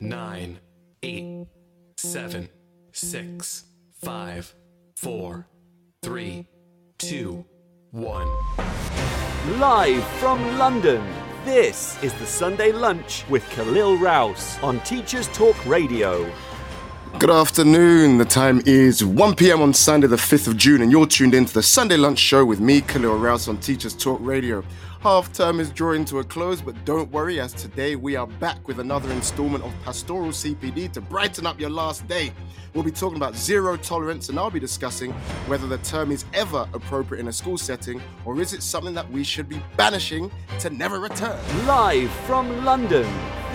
nine, eight, seven, six, five, four, three, two, one. Live from London, this is the Sunday Lunch with Khalil Rouse on Teachers Talk Radio. Good afternoon. The time is 1 p.m. on Sunday, the 5th of June, and you're tuned in to the Sunday Lunch Show with me, Khalil Rouse, on Teachers Talk Radio. Half term is drawing to a close, but don't worry, as today we are back with another installment of Pastoral CPD to brighten up your last day. We'll be talking about zero tolerance, and I'll be discussing whether the term is ever appropriate in a school setting or is it something that we should be banishing to never return. Live from London,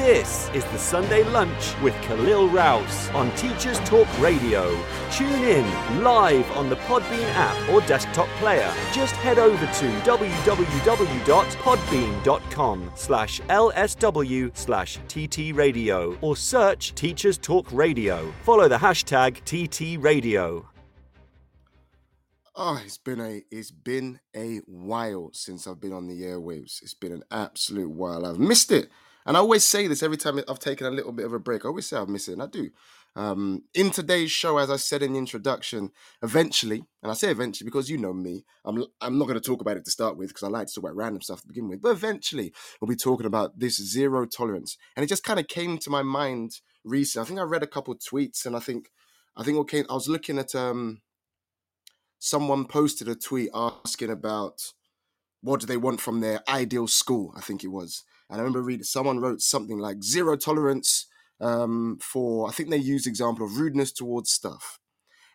this is the Sunday Lunch with Khalil Rouse on Teachers Talk Radio. Tune in live on the Podbean app or desktop player. Just head over to www.podbean.com slash lsw slash ttradio or search Teachers Talk Radio. Follow the hashtag TTRadio. Oh, ah, it's been a it's been a while since I've been on the airwaves. It's been an absolute while. I've missed it. And I always say this every time I've taken a little bit of a break. I always say I've missed it, and I do. Um, in today's show, as I said in the introduction, eventually, and I say eventually because you know me, I'm I'm not going to talk about it to start with because I like to talk about random stuff to begin with. But eventually, we'll be talking about this zero tolerance, and it just kind of came to my mind recently. I think I read a couple tweets, and I think I think came, I was looking at um, someone posted a tweet asking about what do they want from their ideal school. I think it was, and I remember reading someone wrote something like zero tolerance um, for I think they used example of rudeness towards stuff.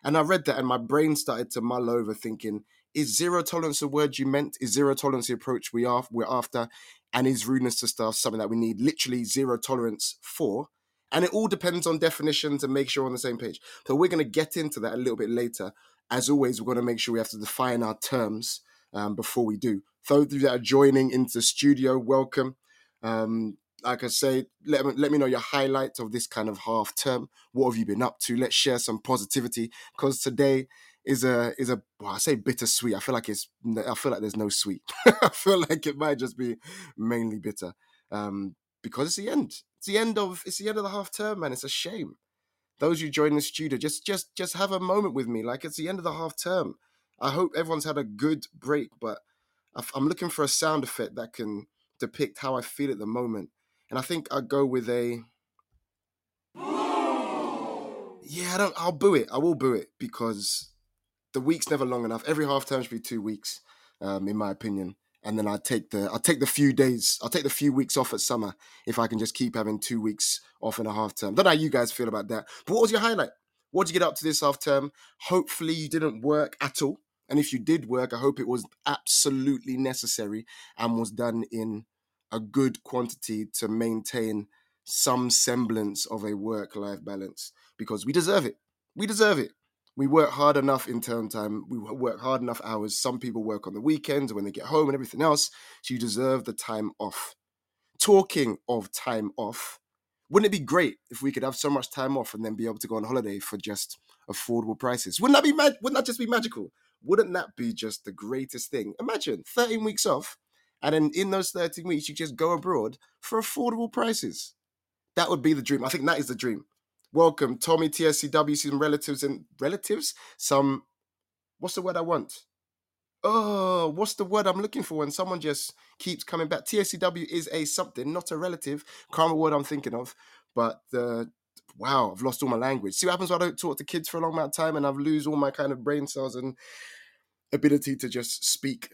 And I read that and my brain started to mull over thinking, is zero tolerance a word you meant? Is zero tolerance the approach we are we're after? And is rudeness to stuff something that we need literally zero tolerance for? And it all depends on definitions and make sure we're on the same page. So we're going to get into that a little bit later. As always, we're going to make sure we have to define our terms um, before we do. Those of you that are joining into the studio, welcome. Um, like I say, let me, let me know your highlights of this kind of half term. What have you been up to? Let's share some positivity because today is a is a well, I say bittersweet. I feel like it's I feel like there's no sweet. I feel like it might just be mainly bitter um, because it's the end. It's the end of it's the end of the half term, man. It's a shame. Those who join the studio, just just just have a moment with me. Like it's the end of the half term. I hope everyone's had a good break, but I'm looking for a sound effect that can depict how I feel at the moment and I think I'd go with a. Yeah, I don't. I'll boo it. I will boo it because the week's never long enough. Every half term should be two weeks, um, in my opinion. And then I take the I'll take the few days. I'll take the few weeks off at summer if I can just keep having two weeks off in a half term. Don't know how you guys feel about that. But what was your highlight? What did you get up to this half term? Hopefully you didn't work at all. And if you did work, I hope it was absolutely necessary and was done in a good quantity to maintain some semblance of a work life balance because we deserve it. We deserve it. We work hard enough in term time. We work hard enough hours. Some people work on the weekends when they get home and everything else. So you deserve the time off. Talking of time off, wouldn't it be great if we could have so much time off and then be able to go on holiday for just affordable prices? Wouldn't that be mag- wouldn't that just be magical? Wouldn't that be just the greatest thing? Imagine 13 weeks off and then in those 13 weeks, you just go abroad for affordable prices. That would be the dream. I think that is the dream. Welcome, Tommy TSCW, some relatives and relatives. Some, what's the word I want? Oh, what's the word I'm looking for when someone just keeps coming back? TSCW is a something, not a relative. Can't remember what I'm thinking of, but uh, wow, I've lost all my language. See what happens when I don't talk to kids for a long amount of time and I've lose all my kind of brain cells and ability to just speak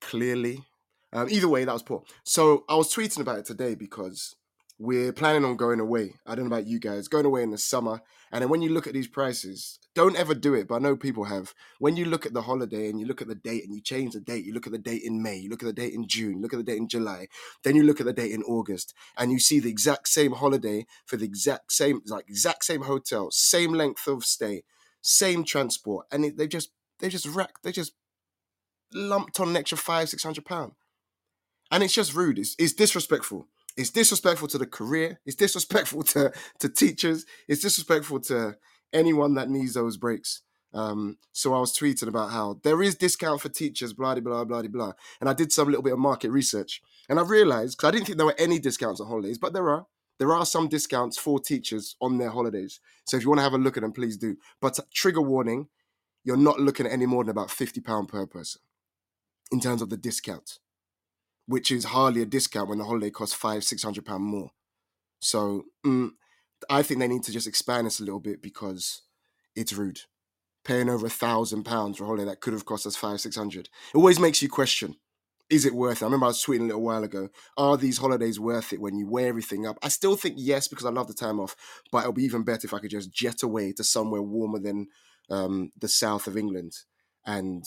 clearly. Um, either way, that was poor. So I was tweeting about it today because we're planning on going away. I don't know about you guys, going away in the summer. And then when you look at these prices, don't ever do it, but I know people have. When you look at the holiday and you look at the date and you change the date, you look at the date in May, you look at the date in June, look at the date in July, then you look at the date in August, and you see the exact same holiday for the exact same, like exact same hotel, same length of stay, same transport, and they just they just rack, they just lumped on an extra five, six hundred pound. And it's just rude. It's, it's disrespectful. It's disrespectful to the career. It's disrespectful to, to teachers. It's disrespectful to anyone that needs those breaks. Um, so I was tweeting about how there is discount for teachers, blah blah blah blah blah. And I did some little bit of market research, and I realized because I didn't think there were any discounts on holidays, but there are. there are some discounts for teachers on their holidays. So if you want to have a look at them, please do. But trigger warning, you're not looking at any more than about £50 per person in terms of the discount, which is hardly a discount when the holiday costs five, six hundred pound more. So mm, I think they need to just expand this a little bit because it's rude. Paying over a thousand pounds for a holiday that could have cost us five, six hundred. It always makes you question is it worth it? I remember I was tweeting a little while ago, are these holidays worth it when you weigh everything up? I still think yes, because I love the time off, but it'll be even better if I could just jet away to somewhere warmer than um, the south of England and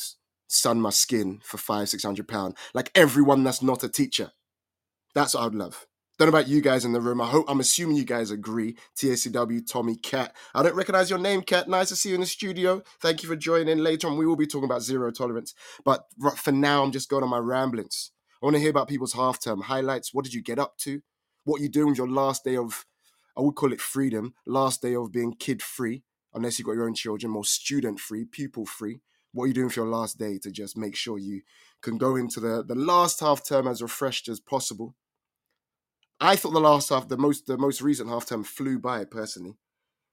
sun my skin for five, six hundred pounds, like everyone that's not a teacher. That's what I'd love. Don't know about you guys in the room. I hope I'm assuming you guys agree. TACW, Tommy, Cat. I don't recognize your name, Cat. Nice to see you in the studio. Thank you for joining. Later on, we will be talking about zero tolerance. But for now, I'm just going on my ramblings. I want to hear about people's half term highlights. What did you get up to? What you doing with your last day of, I would call it freedom, last day of being kid free, unless you've got your own children, more student free, pupil free. What are you doing for your last day to just make sure you can go into the, the last half term as refreshed as possible? I thought the last half, the most the most recent half term flew by personally.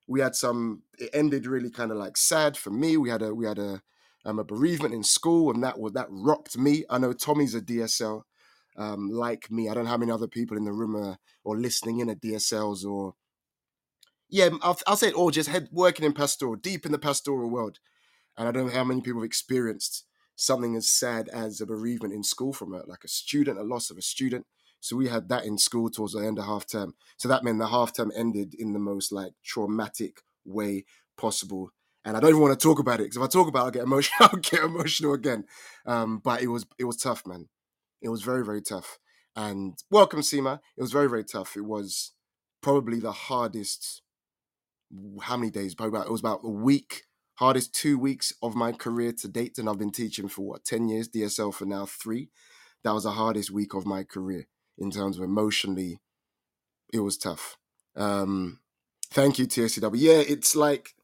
We had some. It ended really kind of like sad for me. We had a we had a um, a bereavement in school, and that was that rocked me. I know Tommy's a DSL, um, like me. I don't know how many other people in the room are, or listening in at DSLs or yeah, I'll, I'll say it all. Just head working in pastoral, deep in the pastoral world, and I don't know how many people have experienced something as sad as a bereavement in school from a like a student, a loss of a student. So we had that in school towards the end of half term. So that meant the half term ended in the most like traumatic way possible. And I don't even want to talk about it because if I talk about it, I'll get emotional. I'll get emotional again. Um, but it was it was tough, man. It was very very tough. And welcome, Seema. It was very very tough. It was probably the hardest. How many days? Probably about it was about a week. Hardest two weeks of my career to date, and I've been teaching for what ten years. DSL for now three. That was the hardest week of my career in terms of emotionally, it was tough. Um, thank you, TSCW. Yeah, it's like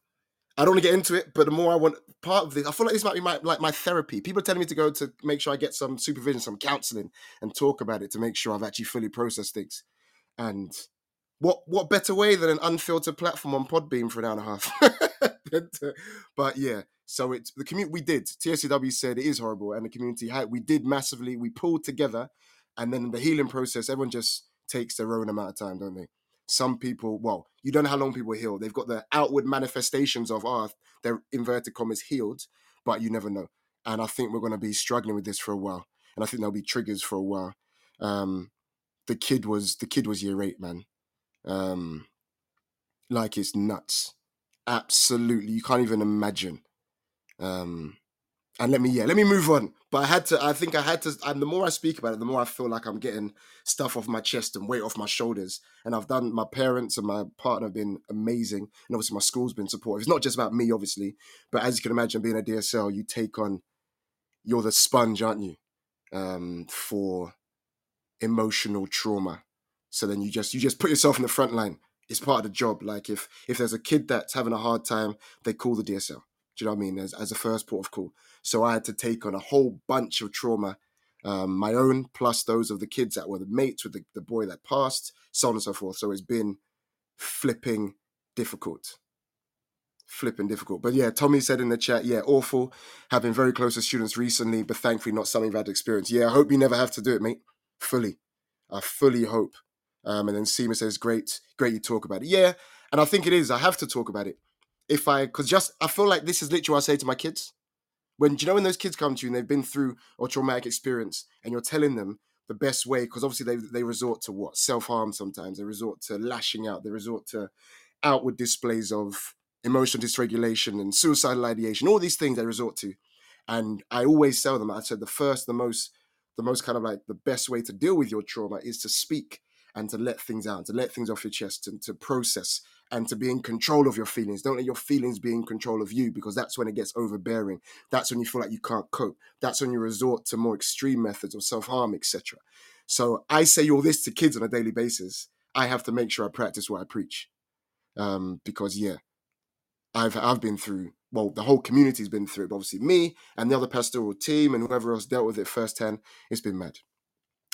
I don't want to get into it, but the more I want part of this, I feel like this might be my like my therapy. People are telling me to go to make sure I get some supervision, some counseling, and talk about it to make sure I've actually fully processed things. And what what better way than an unfiltered platform on Podbean for an hour and a half? but yeah, so it's the community. We did. TSCW said it is horrible, and the community had. We did massively. We pulled together and then the healing process, everyone just takes their own amount of time, don't they? Some people, well, you don't know how long people heal. They've got the outward manifestations of, oh, they're inverted commas healed, but you never know. And I think we're going to be struggling with this for a while. And I think there'll be triggers for a while. Um, the kid was the kid was year eight, man. Um, like it's nuts. Absolutely, you can't even imagine. Um, and let me yeah let me move on. But i had to i think i had to and the more i speak about it the more i feel like i'm getting stuff off my chest and weight off my shoulders. And i've done my parents and my partner have been amazing. And obviously my school's been supportive. It's not just about me obviously. But as you can imagine being a dsl you take on you're the sponge aren't you? Um, for emotional trauma so then you just you just put yourself in the front line it's part of the job like if if there's a kid that's having a hard time they call the dsl do you know what I mean? As, as a first port of call. So I had to take on a whole bunch of trauma, um, my own, plus those of the kids that were the mates with the, the boy that passed, so on and so forth. So it's been flipping difficult. Flipping difficult. But yeah, Tommy said in the chat, yeah, awful. Have been very close to students recently, but thankfully not something had experience. Yeah, I hope you never have to do it, mate. Fully. I fully hope. Um, and then Seema says, great, great you talk about it. Yeah, and I think it is. I have to talk about it if I, because just I feel like this is literally what I say to my kids. When you know when those kids come to you and they've been through a traumatic experience, and you're telling them the best way, because obviously they they resort to what self harm sometimes. They resort to lashing out. They resort to outward displays of emotional dysregulation and suicidal ideation. All these things they resort to, and I always tell them. I said the first, the most, the most kind of like the best way to deal with your trauma is to speak and to let things out, to let things off your chest, and to process and to be in control of your feelings. Don't let your feelings be in control of you because that's when it gets overbearing. That's when you feel like you can't cope. That's when you resort to more extreme methods of self harm, etc. So I say all this to kids on a daily basis. I have to make sure I practice what I preach, um, because yeah, I've I've been through. Well, the whole community's been through it. But obviously, me and the other pastoral team and whoever else dealt with it firsthand, it's been mad.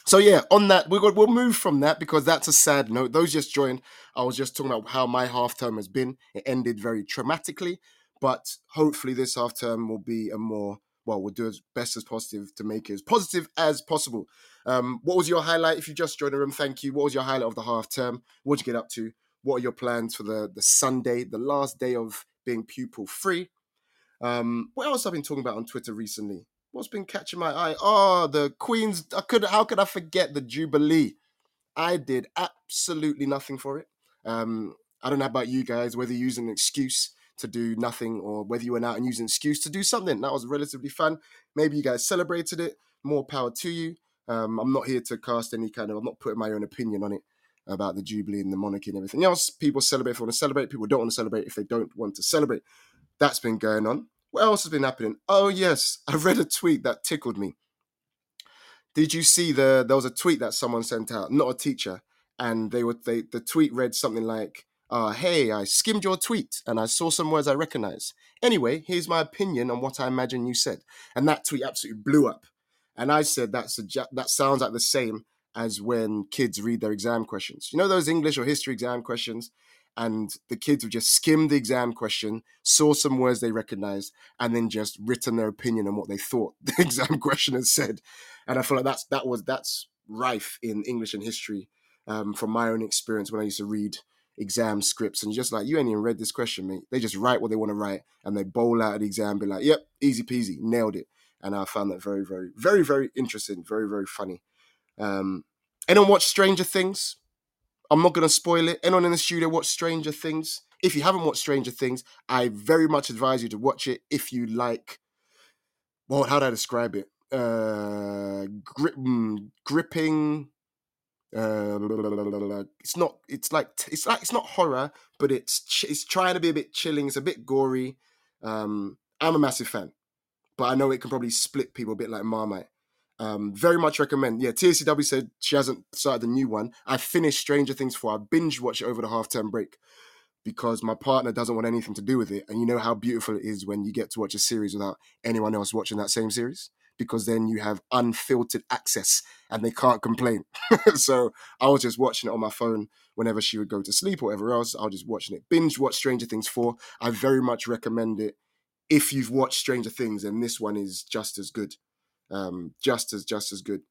So yeah, on that we we'll move from that because that's a sad note. Those just joined, I was just talking about how my half term has been. It ended very traumatically, but hopefully this half term will be a more well, we'll do as best as positive to make it as positive as possible. Um, what was your highlight? If you just joined the room, thank you. What was your highlight of the half term? What did you get up to? What are your plans for the the Sunday, the last day of being pupil free? Um, what else have I've been talking about on Twitter recently? What's been catching my eye? Oh, the Queen's. I could. How could I forget the Jubilee? I did absolutely nothing for it. Um, I don't know about you guys, whether you use an excuse to do nothing or whether you went out and used an excuse to do something. That was relatively fun. Maybe you guys celebrated it. More power to you. Um, I'm not here to cast any kind of. I'm not putting my own opinion on it about the Jubilee and the monarchy and everything else. People celebrate if they want to celebrate. People don't want to celebrate if they don't want to celebrate. That's been going on. What else has been happening? Oh yes, I read a tweet that tickled me. Did you see the? There was a tweet that someone sent out, not a teacher, and they were they the tweet read something like, uh, "Hey, I skimmed your tweet and I saw some words I recognize. Anyway, here's my opinion on what I imagine you said." And that tweet absolutely blew up. And I said that's a, that sounds like the same as when kids read their exam questions. You know those English or history exam questions and the kids would just skim the exam question, saw some words they recognized, and then just written their opinion on what they thought the exam question had said. And I feel like that's that was that's rife in English and history um, from my own experience when I used to read exam scripts and just like you ain't even read this question, mate. They just write what they want to write and they bowl out of the exam, be like, "Yep, easy peasy, nailed it." And I found that very, very, very, very interesting, very, very funny. Um, anyone watch Stranger Things? I'm not going to spoil it. Anyone in the studio watch Stranger Things? If you haven't watched Stranger Things, I very much advise you to watch it if you like. Well, how do I describe it? Uh, mm, gripping. Uh, it's not. It's like it's like it's not horror, but it's it's trying to be a bit chilling. It's a bit gory. Um, I'm a massive fan, but I know it can probably split people a bit like Marmite. Um, very much recommend. Yeah, TACW said she hasn't started the new one. I finished Stranger Things for I binge watched it over the half term break because my partner doesn't want anything to do with it. And you know how beautiful it is when you get to watch a series without anyone else watching that same series because then you have unfiltered access and they can't complain. so I was just watching it on my phone whenever she would go to sleep or whatever else. I was just watching it. Binge watch Stranger Things 4. I very much recommend it if you've watched Stranger Things, and this one is just as good um, just as just as good.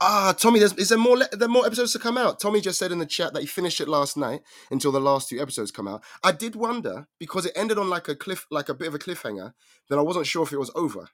Ah, Tommy, there's, is there more? There more episodes to come out. Tommy just said in the chat that he finished it last night until the last two episodes come out. I did wonder because it ended on like a cliff, like a bit of a cliffhanger. Then I wasn't sure if it was over.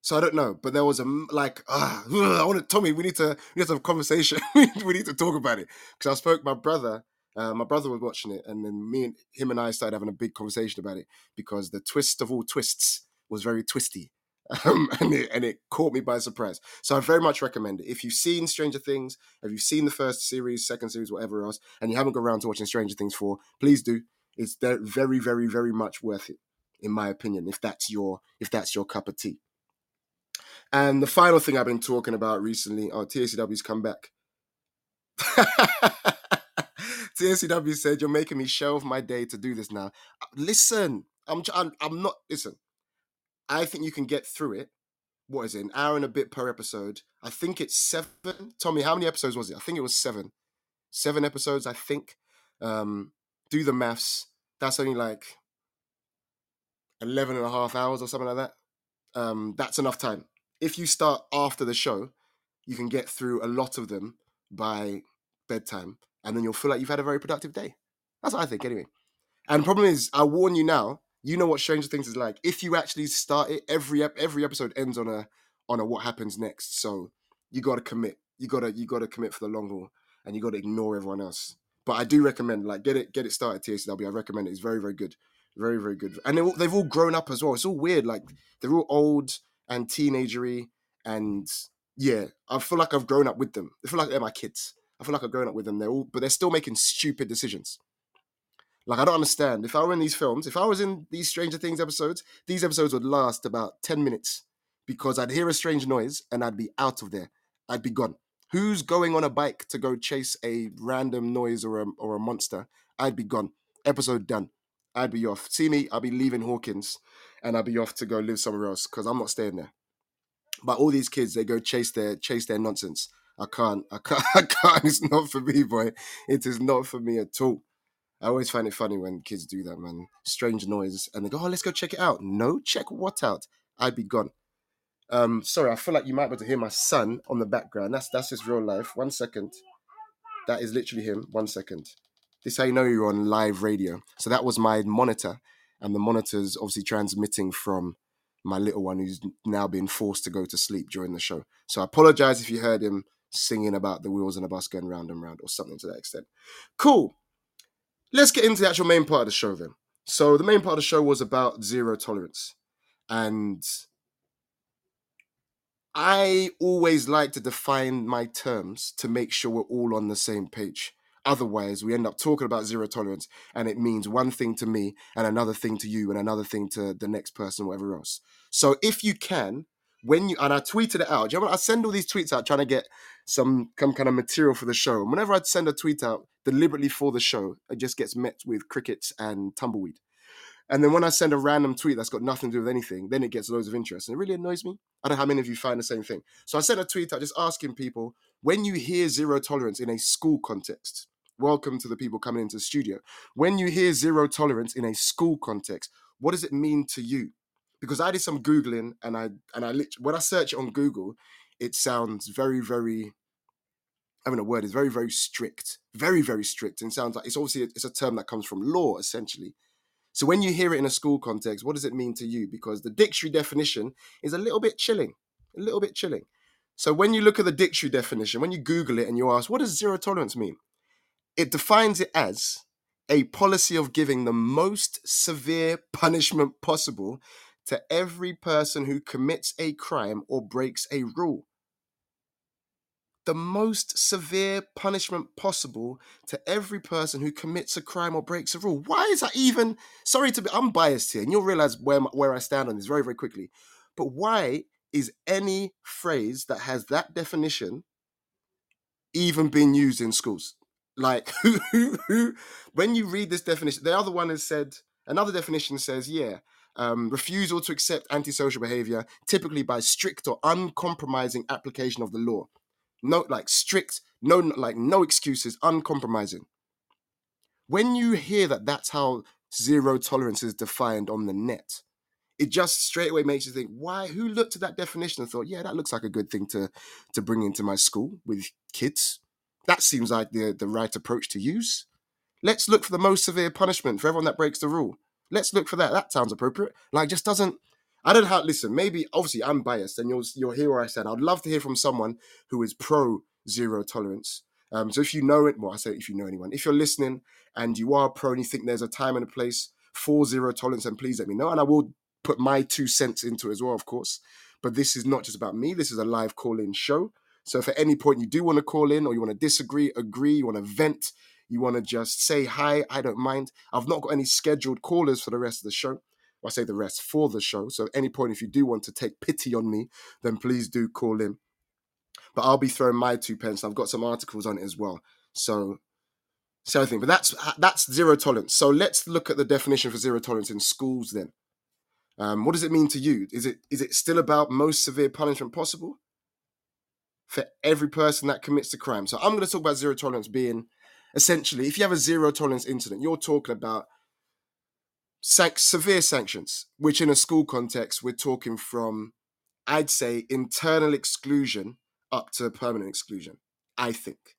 So I don't know, but there was a like ah, I want to Tommy. We need to we need to have a conversation. we need to talk about it because I spoke my brother. Uh, my brother was watching it, and then me and him and I started having a big conversation about it because the twist of all twists was very twisty um, and, it, and it caught me by surprise. So I very much recommend it. If you've seen Stranger Things, if you've seen the first series, second series, whatever else, and you haven't got around to watching Stranger Things 4, please do. It's very, very, very much worth it, in my opinion, if that's your if that's your cup of tea. And the final thing I've been talking about recently, oh, TACW's come back. TACW said, You're making me shelve my day to do this now. Uh, listen, I'm, I'm, I'm not, listen, I think you can get through it. What is it? An hour and a bit per episode. I think it's seven. Tommy, how many episodes was it? I think it was seven. Seven episodes, I think. Um, do the maths. That's only like 11 and a half hours or something like that. Um, that's enough time. If you start after the show, you can get through a lot of them by bedtime, and then you'll feel like you've had a very productive day. That's what I think, anyway. And problem is, I warn you now, you know what Stranger Things is like. If you actually start it, every every episode ends on a on a what happens next. So you got to commit. You gotta you gotta commit for the long haul, and you got to ignore everyone else. But I do recommend like get it get it started. TACW. I recommend it. It's very very good, very very good. And they, they've all grown up as well. It's all weird. Like they're all old and teenagery, and yeah, I feel like I've grown up with them. I feel like they're my kids. I feel like I've grown up with them. They're all, but they're still making stupid decisions. Like I don't understand. If I were in these films, if I was in these Stranger Things episodes, these episodes would last about 10 minutes because I'd hear a strange noise and I'd be out of there. I'd be gone. Who's going on a bike to go chase a random noise or a, or a monster? I'd be gone. Episode done. I'd be off. See me, I'll be leaving Hawkins and I'll be off to go live somewhere else because I'm not staying there. But all these kids, they go chase their chase their nonsense. I can't, I can't, I can't. It's not for me, boy. It is not for me at all. I always find it funny when kids do that, man. Strange noise, and they go, "Oh, let's go check it out." No, check what out? I'd be gone. Um, sorry, I feel like you might be able to hear my son on the background. That's that's his real life. One second. That is literally him. One second. This is how you know you're on live radio. So that was my monitor, and the monitor's obviously transmitting from my little one who's now being forced to go to sleep during the show. So I apologize if you heard him singing about the wheels on a bus going round and round or something to that extent. Cool. Let's get into the actual main part of the show then. So the main part of the show was about zero tolerance. And I always like to define my terms to make sure we're all on the same page. Otherwise, we end up talking about zero tolerance and it means one thing to me and another thing to you and another thing to the next person, whatever else. So if you can, when you and I tweeted it out, you know, I send all these tweets out trying to get some some kind of material for the show. And whenever I'd send a tweet out deliberately for the show, it just gets met with crickets and tumbleweed. And then when I send a random tweet that's got nothing to do with anything, then it gets loads of interest. And it really annoys me. I don't know how many of you find the same thing. So I sent a tweet out just asking people when you hear zero tolerance in a school context, welcome to the people coming into the studio. When you hear zero tolerance in a school context, what does it mean to you? Because I did some googling and I and I when I search on Google, it sounds very very. I mean, a word is very very strict, very very strict, and sounds like it's obviously it's a term that comes from law essentially. So when you hear it in a school context, what does it mean to you? Because the dictionary definition is a little bit chilling, a little bit chilling. So when you look at the dictionary definition, when you Google it and you ask, what does zero tolerance mean? It defines it as a policy of giving the most severe punishment possible to every person who commits a crime or breaks a rule. The most severe punishment possible to every person who commits a crime or breaks a rule. Why is that even? Sorry to be, I'm biased here, and you'll realize where where I stand on this very very quickly. But why is any phrase that has that definition even being used in schools? Like, when you read this definition, the other one has said, another definition says, yeah, um, refusal to accept antisocial behavior, typically by strict or uncompromising application of the law. No, like strict, no, like no excuses, uncompromising. When you hear that that's how zero tolerance is defined on the net, it just straight away makes you think, why? Who looked at that definition and thought, yeah, that looks like a good thing to to bring into my school with kids? That seems like the the right approach to use. Let's look for the most severe punishment for everyone that breaks the rule. Let's look for that. That sounds appropriate. Like, just doesn't. I don't have. Listen, maybe obviously I'm biased, and you'll you'll hear what I said. I'd love to hear from someone who is pro zero tolerance. Um, so if you know it, well, I say if you know anyone, if you're listening and you are pro and you think there's a time and a place for zero tolerance, then please let me know, and I will put my two cents into it as well, of course. But this is not just about me. This is a live call-in show. So if at any point you do want to call in or you want to disagree, agree, you want to vent, you want to just say hi, I don't mind. I've not got any scheduled callers for the rest of the show. Well, I say the rest for the show. So at any point, if you do want to take pity on me, then please do call in. But I'll be throwing my two pence. I've got some articles on it as well. So so I think, but that's that's zero tolerance. So let's look at the definition for zero tolerance in schools then. Um, what does it mean to you? Is it is it still about most severe punishment possible for every person that commits a crime? So I'm going to talk about zero tolerance being essentially, if you have a zero tolerance incident, you're talking about severe sanctions, which in a school context, we're talking from, I'd say, internal exclusion up to permanent exclusion. I think.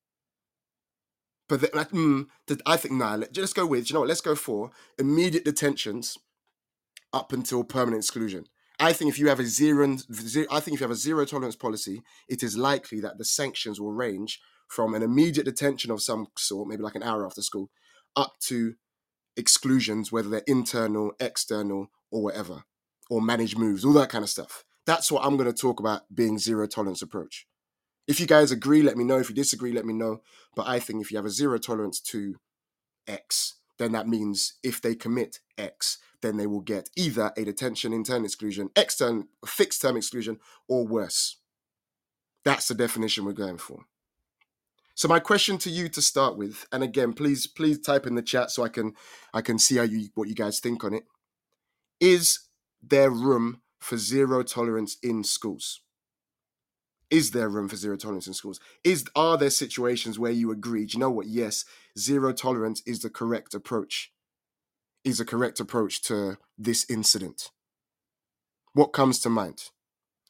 But the, like, mm, I think nah. Let, let's go with you know what? Let's go for immediate detentions up until permanent exclusion. I think if you have a zero, I think if you have a zero tolerance policy, it is likely that the sanctions will range from an immediate detention of some sort, maybe like an hour after school, up to exclusions, whether they're internal, external, or whatever, or managed moves, all that kind of stuff. That's what I'm going to talk about being zero tolerance approach. If you guys agree, let me know. If you disagree, let me know. But I think if you have a zero tolerance to X, then that means if they commit X, then they will get either a detention, internal exclusion, external, fixed term exclusion, or worse. That's the definition we're going for. So my question to you to start with, and again, please, please type in the chat so I can, I can see how you what you guys think on it. Is there room for zero tolerance in schools? Is there room for zero tolerance in schools? Is are there situations where you agree? Do you know what? Yes, zero tolerance is the correct approach. Is a correct approach to this incident. What comes to mind?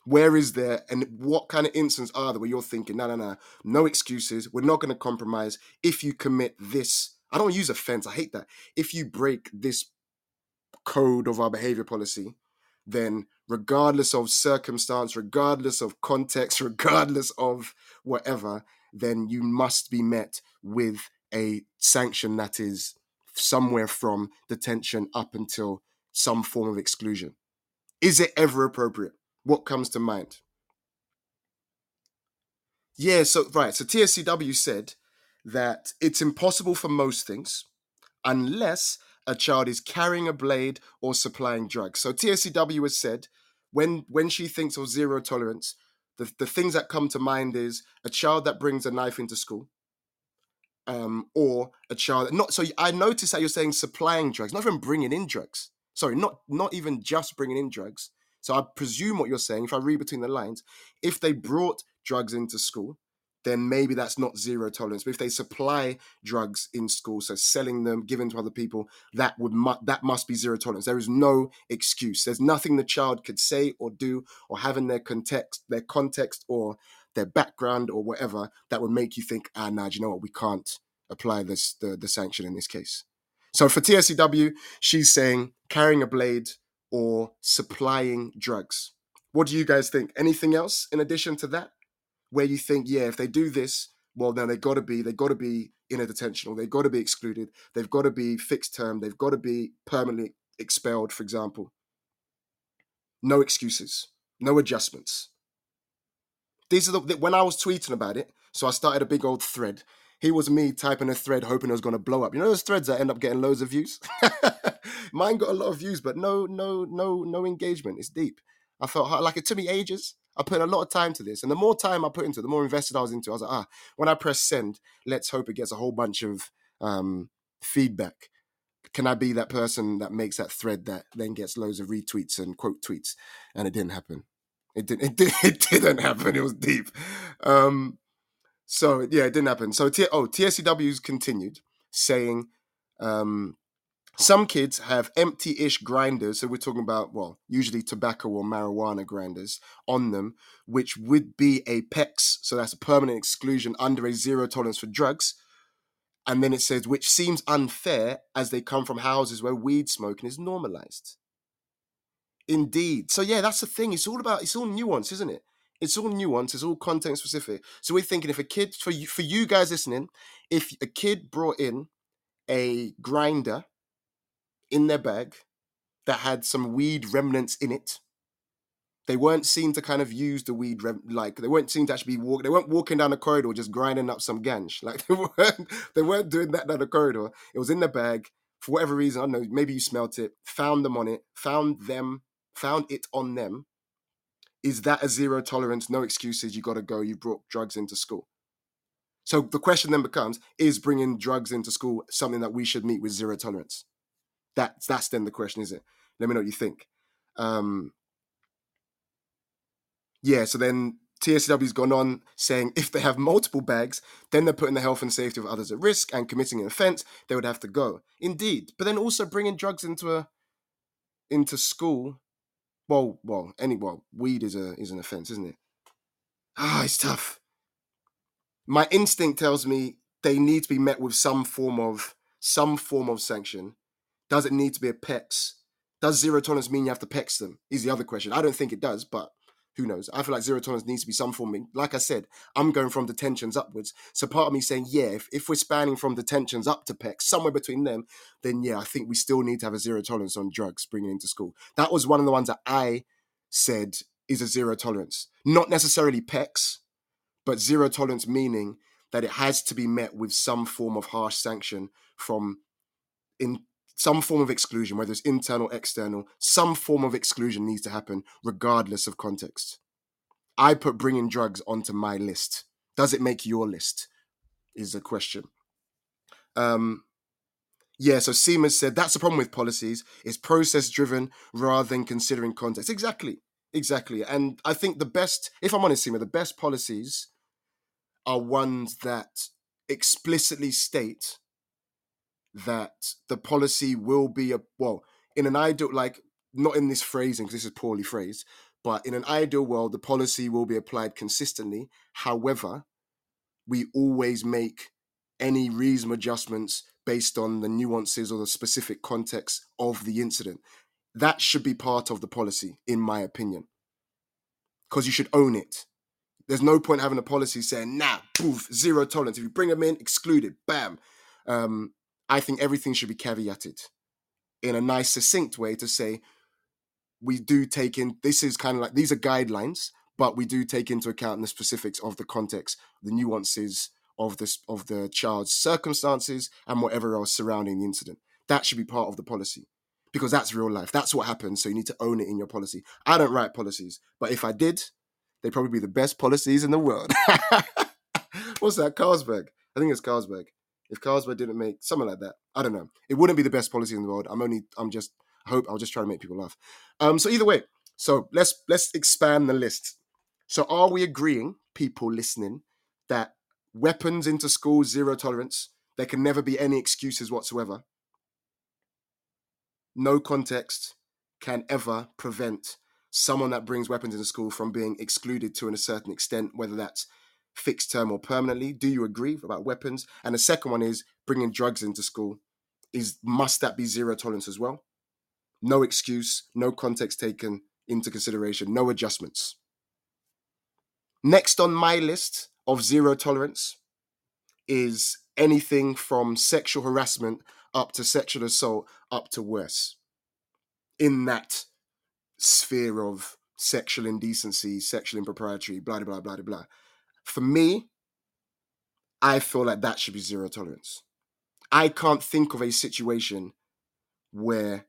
Where is there, and what kind of instance are there where you're thinking, no, no, no, no excuses. We're not going to compromise. If you commit this, I don't use offense. I hate that. If you break this code of our behavior policy, then regardless of circumstance, regardless of context, regardless of whatever, then you must be met with a sanction that is somewhere from detention up until some form of exclusion. Is it ever appropriate? What comes to mind? Yeah, so right, so TSCW said that it's impossible for most things unless a child is carrying a blade or supplying drugs. So TSCW has said when when she thinks of zero tolerance, the, the things that come to mind is a child that brings a knife into school, um, or a child not. So I noticed that you're saying supplying drugs, not even bringing in drugs. Sorry, not not even just bringing in drugs. So I presume what you're saying, if I read between the lines, if they brought drugs into school, then maybe that's not zero tolerance. But if they supply drugs in school, so selling them, giving to other people, that would mu- that must be zero tolerance. There is no excuse. There's nothing the child could say or do or have in their context, their context or their background or whatever that would make you think, ah, nah, you know what, we can't apply this the, the sanction in this case. So for TSCW, she's saying carrying a blade or supplying drugs. What do you guys think? Anything else in addition to that? where you think, yeah, if they do this, well, then they've got to be they've got to be in a detention or they've got to be excluded. They've got to be fixed term. They've got to be permanently expelled, for example. No excuses, no adjustments. These are the when I was tweeting about it. So I started a big old thread. Here was me typing a thread, hoping it was going to blow up. You know those threads that end up getting loads of views. Mine got a lot of views, but no, no, no, no engagement. It's deep. I felt like it took me ages. I put a lot of time to this, and the more time I put into it, the more invested I was into. It. I was like, ah, when I press send, let's hope it gets a whole bunch of um, feedback. Can I be that person that makes that thread that then gets loads of retweets and quote tweets? And it didn't happen. It didn't. It, did, it didn't happen. It was deep. Um, so yeah, it didn't happen. So T- oh, TSCW's continued saying um, some kids have empty ish grinders. So we're talking about, well, usually tobacco or marijuana grinders on them, which would be a PEX. So that's a permanent exclusion under a zero tolerance for drugs. And then it says, which seems unfair as they come from houses where weed smoking is normalized. Indeed. So yeah, that's the thing. It's all about, it's all nuance, isn't it? It's all nuance. It's all content specific. So we're thinking if a kid, for you, for you guys listening, if a kid brought in a grinder in their bag that had some weed remnants in it. They weren't seen to kind of use the weed rem- like they weren't seen to actually be walk. They weren't walking down the corridor just grinding up some ganj. Like they weren't they weren't doing that down the corridor. It was in the bag for whatever reason. I don't know. Maybe you smelt it, found them on it, found them, found it on them. Is that a zero tolerance? No excuses. You got to go. You brought drugs into school. So the question then becomes: Is bringing drugs into school something that we should meet with zero tolerance? That's that's then the question, is it? Let me know what you think. Um, yeah, so then TSW's gone on saying if they have multiple bags, then they're putting the health and safety of others at risk and committing an offence, they would have to go. Indeed, but then also bringing drugs into a into school. Well, well, any well, weed is a is an offence, isn't it? Ah, it's tough. My instinct tells me they need to be met with some form of some form of sanction does it need to be a PEX? Does zero tolerance mean you have to PEX them? Is the other question. I don't think it does, but who knows? I feel like zero tolerance needs to be some form. Like I said, I'm going from detentions upwards. So part of me saying, yeah, if, if we're spanning from detentions up to PEX, somewhere between them, then yeah, I think we still need to have a zero tolerance on drugs bringing into school. That was one of the ones that I said is a zero tolerance. Not necessarily PEX, but zero tolerance meaning that it has to be met with some form of harsh sanction from in some form of exclusion, whether it's internal, external, some form of exclusion needs to happen regardless of context. I put bringing drugs onto my list. Does it make your list? Is the question. Um, yeah, so Seema said that's the problem with policies. It's process driven rather than considering context. Exactly. exactly. And I think the best, if I'm honest, Seema, the best policies are ones that explicitly state that the policy will be a well in an ideal like not in this phrasing because this is poorly phrased but in an ideal world the policy will be applied consistently. However we always make any reasonable adjustments based on the nuances or the specific context of the incident. That should be part of the policy in my opinion. Because you should own it. There's no point having a policy saying nah poof zero tolerance. If you bring them in excluded bam. Um, I think everything should be caveated in a nice, succinct way to say we do take in this is kind of like these are guidelines, but we do take into account the specifics of the context, the nuances of this of the child's circumstances and whatever else surrounding the incident. That should be part of the policy because that's real life. That's what happens. So you need to own it in your policy. I don't write policies, but if I did, they'd probably be the best policies in the world. What's that? Carlsberg. I think it's Carlsberg if Carlsberg didn't make something like that. I don't know. It wouldn't be the best policy in the world. I'm only I'm just I hope I'll just try to make people laugh. Um so either way, so let's let's expand the list. So are we agreeing, people listening, that weapons into school zero tolerance, there can never be any excuses whatsoever. No context can ever prevent someone that brings weapons into school from being excluded to a certain extent, whether that's fixed term or permanently? Do you agree about weapons? And the second one is bringing drugs into school. Is must that be zero tolerance as well? No excuse, no context taken into consideration, no adjustments. Next on my list of zero tolerance is anything from sexual harassment up to sexual assault up to worse. In that sphere of sexual indecency, sexual impropriety, blah blah blah blah blah. For me, I feel like that should be zero tolerance. I can't think of a situation where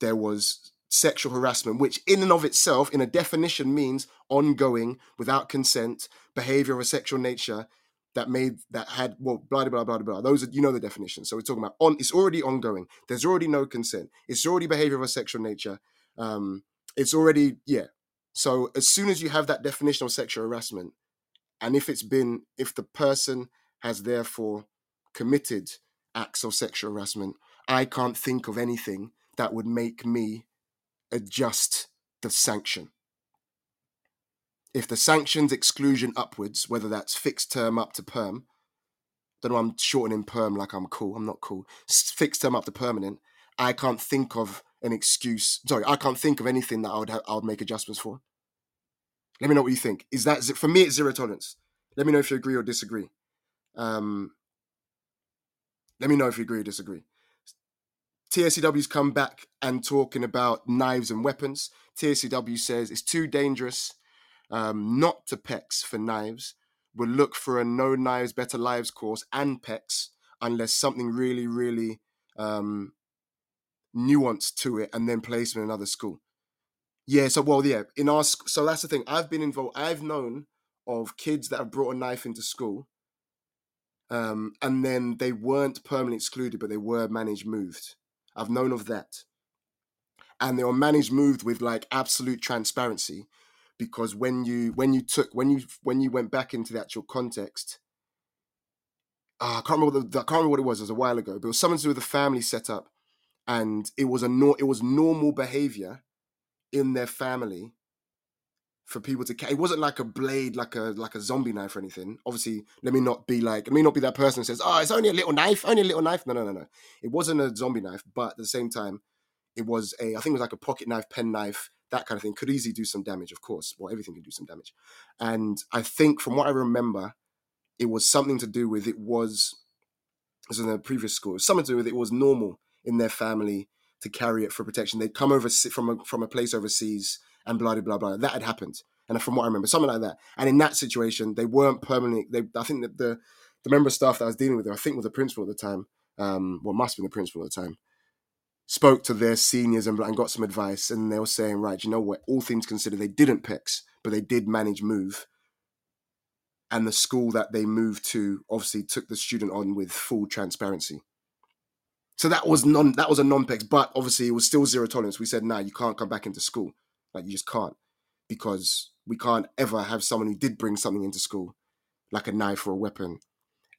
there was sexual harassment, which in and of itself, in a definition, means ongoing, without consent, behavior of a sexual nature that made that had well blah blah blah blah. Those are you know the definition. So we're talking about on. It's already ongoing. There's already no consent. It's already behavior of a sexual nature. Um, it's already yeah. So as soon as you have that definition of sexual harassment, and if it's been, if the person has therefore committed acts of sexual harassment, I can't think of anything that would make me adjust the sanction. If the sanctions exclusion upwards, whether that's fixed term up to perm, don't know, I'm shortening perm like I'm cool. I'm not cool. Fixed term up to permanent. I can't think of an excuse. Sorry, I can't think of anything that I would ha- I would make adjustments for. Let me know what you think. Is that for me? It's zero tolerance. Let me know if you agree or disagree. Um, let me know if you agree or disagree. TSCW's come back and talking about knives and weapons. TSCW says it's too dangerous um, not to PEX for knives. We'll look for a no knives, better lives course and PEX unless something really, really um, nuanced to it and then place in another school. Yeah, so well, yeah, in our so that's the thing. I've been involved. I've known of kids that have brought a knife into school, um, and then they weren't permanently excluded, but they were managed moved. I've known of that, and they were managed moved with like absolute transparency, because when you when you took when you when you went back into the actual context, uh, I can't remember the, I can't remember what it was. It was a while ago, but it was something to do with the family setup, and it was a no, it was normal behavior in their family for people to it wasn't like a blade like a like a zombie knife or anything. Obviously let me not be like let me not be that person who says oh it's only a little knife only a little knife. No no no no. It wasn't a zombie knife but at the same time it was a i think it was like a pocket knife pen knife that kind of thing. Could easily do some damage of course. Well everything can do some damage. And i think from what i remember it was something to do with it was as in the previous school something to do with it was normal in their family to carry it for protection. They'd come over from a, from a place overseas and blah, blah, blah. That had happened. And from what I remember, something like that. And in that situation, they weren't permanently, they, I think that the, the member of staff that I was dealing with, I think was the principal at the time, um, well, must have been the principal at the time, spoke to their seniors and, and got some advice. And they were saying, right, you know what, all things considered, they didn't PEX, but they did manage move. And the school that they moved to obviously took the student on with full transparency. So that was non that was a non-pex, but obviously it was still zero tolerance. We said, nah, you can't come back into school. Like you just can't. because we can't ever have someone who did bring something into school, like a knife or a weapon,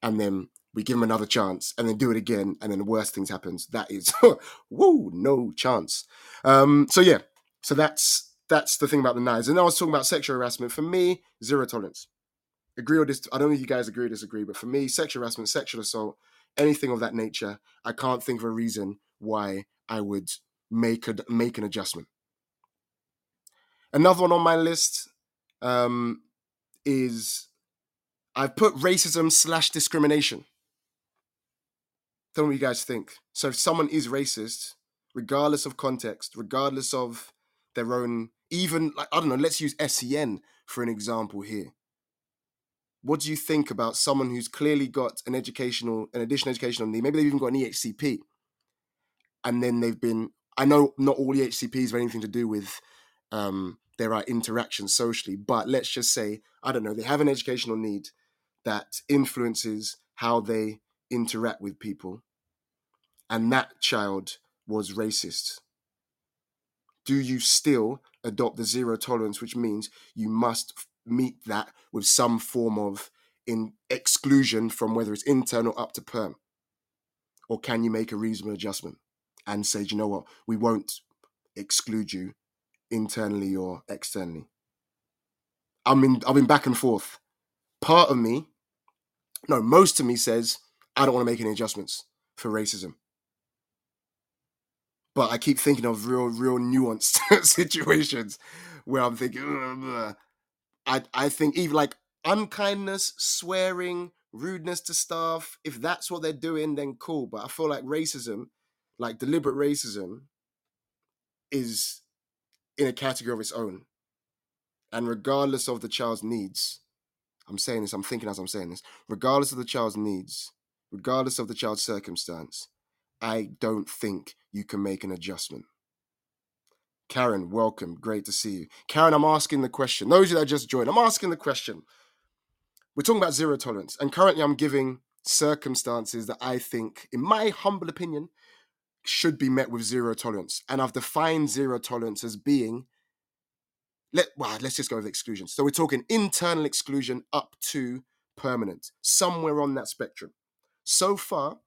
and then we give them another chance and then do it again and then worse things happens. That is, whoa, no chance. Um, so yeah, so that's that's the thing about the knives. And I was talking about sexual harassment. For me, zero tolerance. Agree or dis- I don't know if you guys agree or disagree, but for me, sexual harassment, sexual assault, anything of that nature, I can't think of a reason why I would make a, make an adjustment. Another one on my list um, is I've put racism slash discrimination. Tell me what you guys think. So if someone is racist, regardless of context, regardless of their own, even like I don't know, let's use SEN for an example here. What do you think about someone who's clearly got an educational, an additional educational need? Maybe they've even got an EHCP, and then they've been. I know not all EHCPs have anything to do with um, their interactions socially, but let's just say I don't know, they have an educational need that influences how they interact with people, and that child was racist, do you still adopt the zero tolerance, which means you must meet that with some form of in exclusion from whether it's internal up to perm? Or can you make a reasonable adjustment and say, you know what, we won't exclude you internally or externally? I mean, I've been back and forth. Part of me, no, most of me says I don't want to make any adjustments for racism. But I keep thinking of real, real nuanced situations where I'm thinking, I, I think even like unkindness, swearing, rudeness to staff, if that's what they're doing, then cool. But I feel like racism, like deliberate racism, is in a category of its own. And regardless of the child's needs, I'm saying this, I'm thinking as I'm saying this, regardless of the child's needs, regardless of the child's circumstance, I don't think you can make an adjustment. Karen, welcome. Great to see you. Karen, I'm asking the question. Those that just joined, I'm asking the question. We're talking about zero tolerance, and currently I'm giving circumstances that I think, in my humble opinion, should be met with zero tolerance. And I've defined zero tolerance as being let well, let's just go with exclusion. So we're talking internal exclusion up to permanent, somewhere on that spectrum. So far,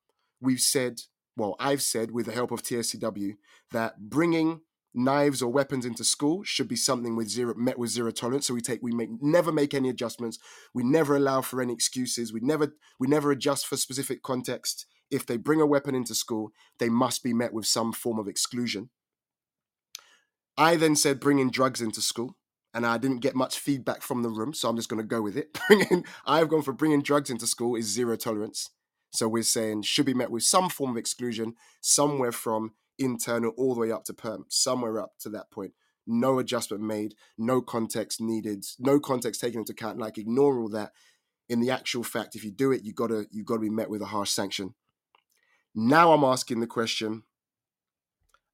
we've said, well, I've said with the help of TSCW that bringing knives or weapons into school should be something with zero met with zero tolerance. So we take we make never make any adjustments. We never allow for any excuses. We never we never adjust for specific context. If they bring a weapon into school, they must be met with some form of exclusion. I then said bringing drugs into school and I didn't get much feedback from the room, so I'm just going to go with it. Bringing, I've gone for bringing drugs into school is zero tolerance. So we're saying should be met with some form of exclusion, somewhere from internal all the way up to perm, somewhere up to that point. No adjustment made, no context needed, no context taken into account. Like ignore all that. In the actual fact, if you do it, you gotta you gotta be met with a harsh sanction. Now I'm asking the question.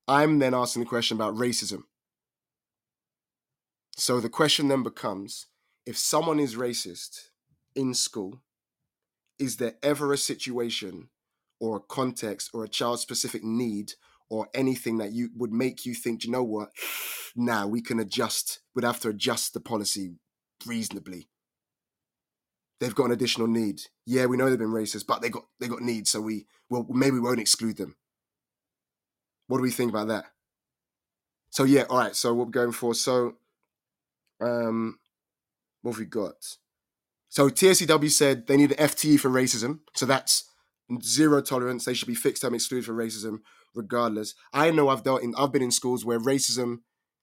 I'm then asking the question about racism. So the question then becomes if someone is racist in school, is there ever a situation or a context or a child specific need or anything that you would make you think, you know what, now we can adjust, we'd have to adjust the policy reasonably. They've got an additional need. Yeah, we know they've been racist, but they got they got needs, so we well maybe we won't exclude them. What do we think about that? So yeah, all right. So what we're going for. So um, what have we got? So TSCW said they need an FTE for racism. So that's zero tolerance. They should be fixed term excluded for racism, regardless. I know I've dealt in I've been in schools where racism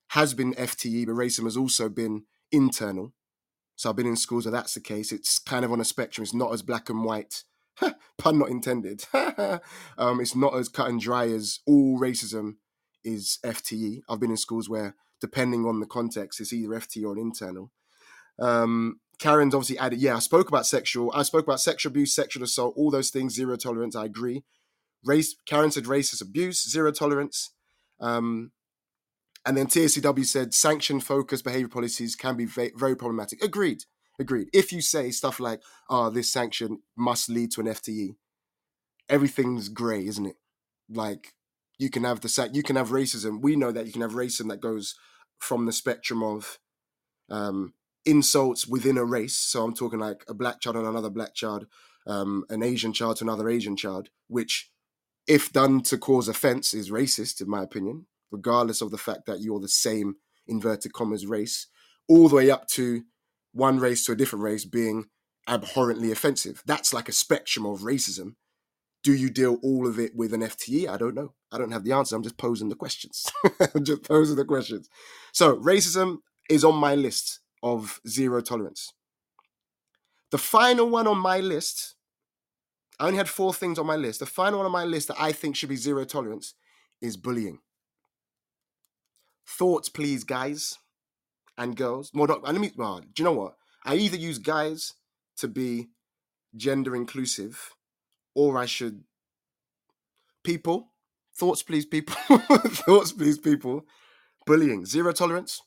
has been FTE, but racism has also been internal. So I've been in schools where that's the case. It's kind of on a spectrum. It's not as black and white. Pun not intended. um, it's not as cut and dry as all racism is FTE. I've been in schools where depending on the context, it's either FTE or internal. Um, Karen's obviously added, yeah, I spoke about sexual, I spoke about sexual abuse, sexual assault, all those things, zero tolerance. I agree. Race, Karen said racist abuse, zero tolerance. Um, and then TSCW said sanction focused behavior policies can be very, problematic. Agreed. Agreed. If you say stuff like, oh, this sanction must lead to an FTE, everything's grey, isn't it? Like you can have the set. you can have racism. We know that you can have racism that goes from the spectrum of um, insults within a race. So I'm talking like a black child on another black child, um, an Asian child to another Asian child, which, if done to cause offense, is racist, in my opinion, regardless of the fact that you're the same inverted commas race, all the way up to one race to a different race being abhorrently offensive. That's like a spectrum of racism. Do you deal all of it with an FTE? I don't know. I don't have the answer. I'm just posing the questions. I'm just posing the questions. So, racism is on my list of zero tolerance. The final one on my list, I only had four things on my list. The final one on my list that I think should be zero tolerance is bullying. Thoughts, please, guys and girls. More, not, let me. Do you know what? I either use guys to be gender inclusive, or I should. People, thoughts, please, people. thoughts, please, people. Bullying, zero tolerance.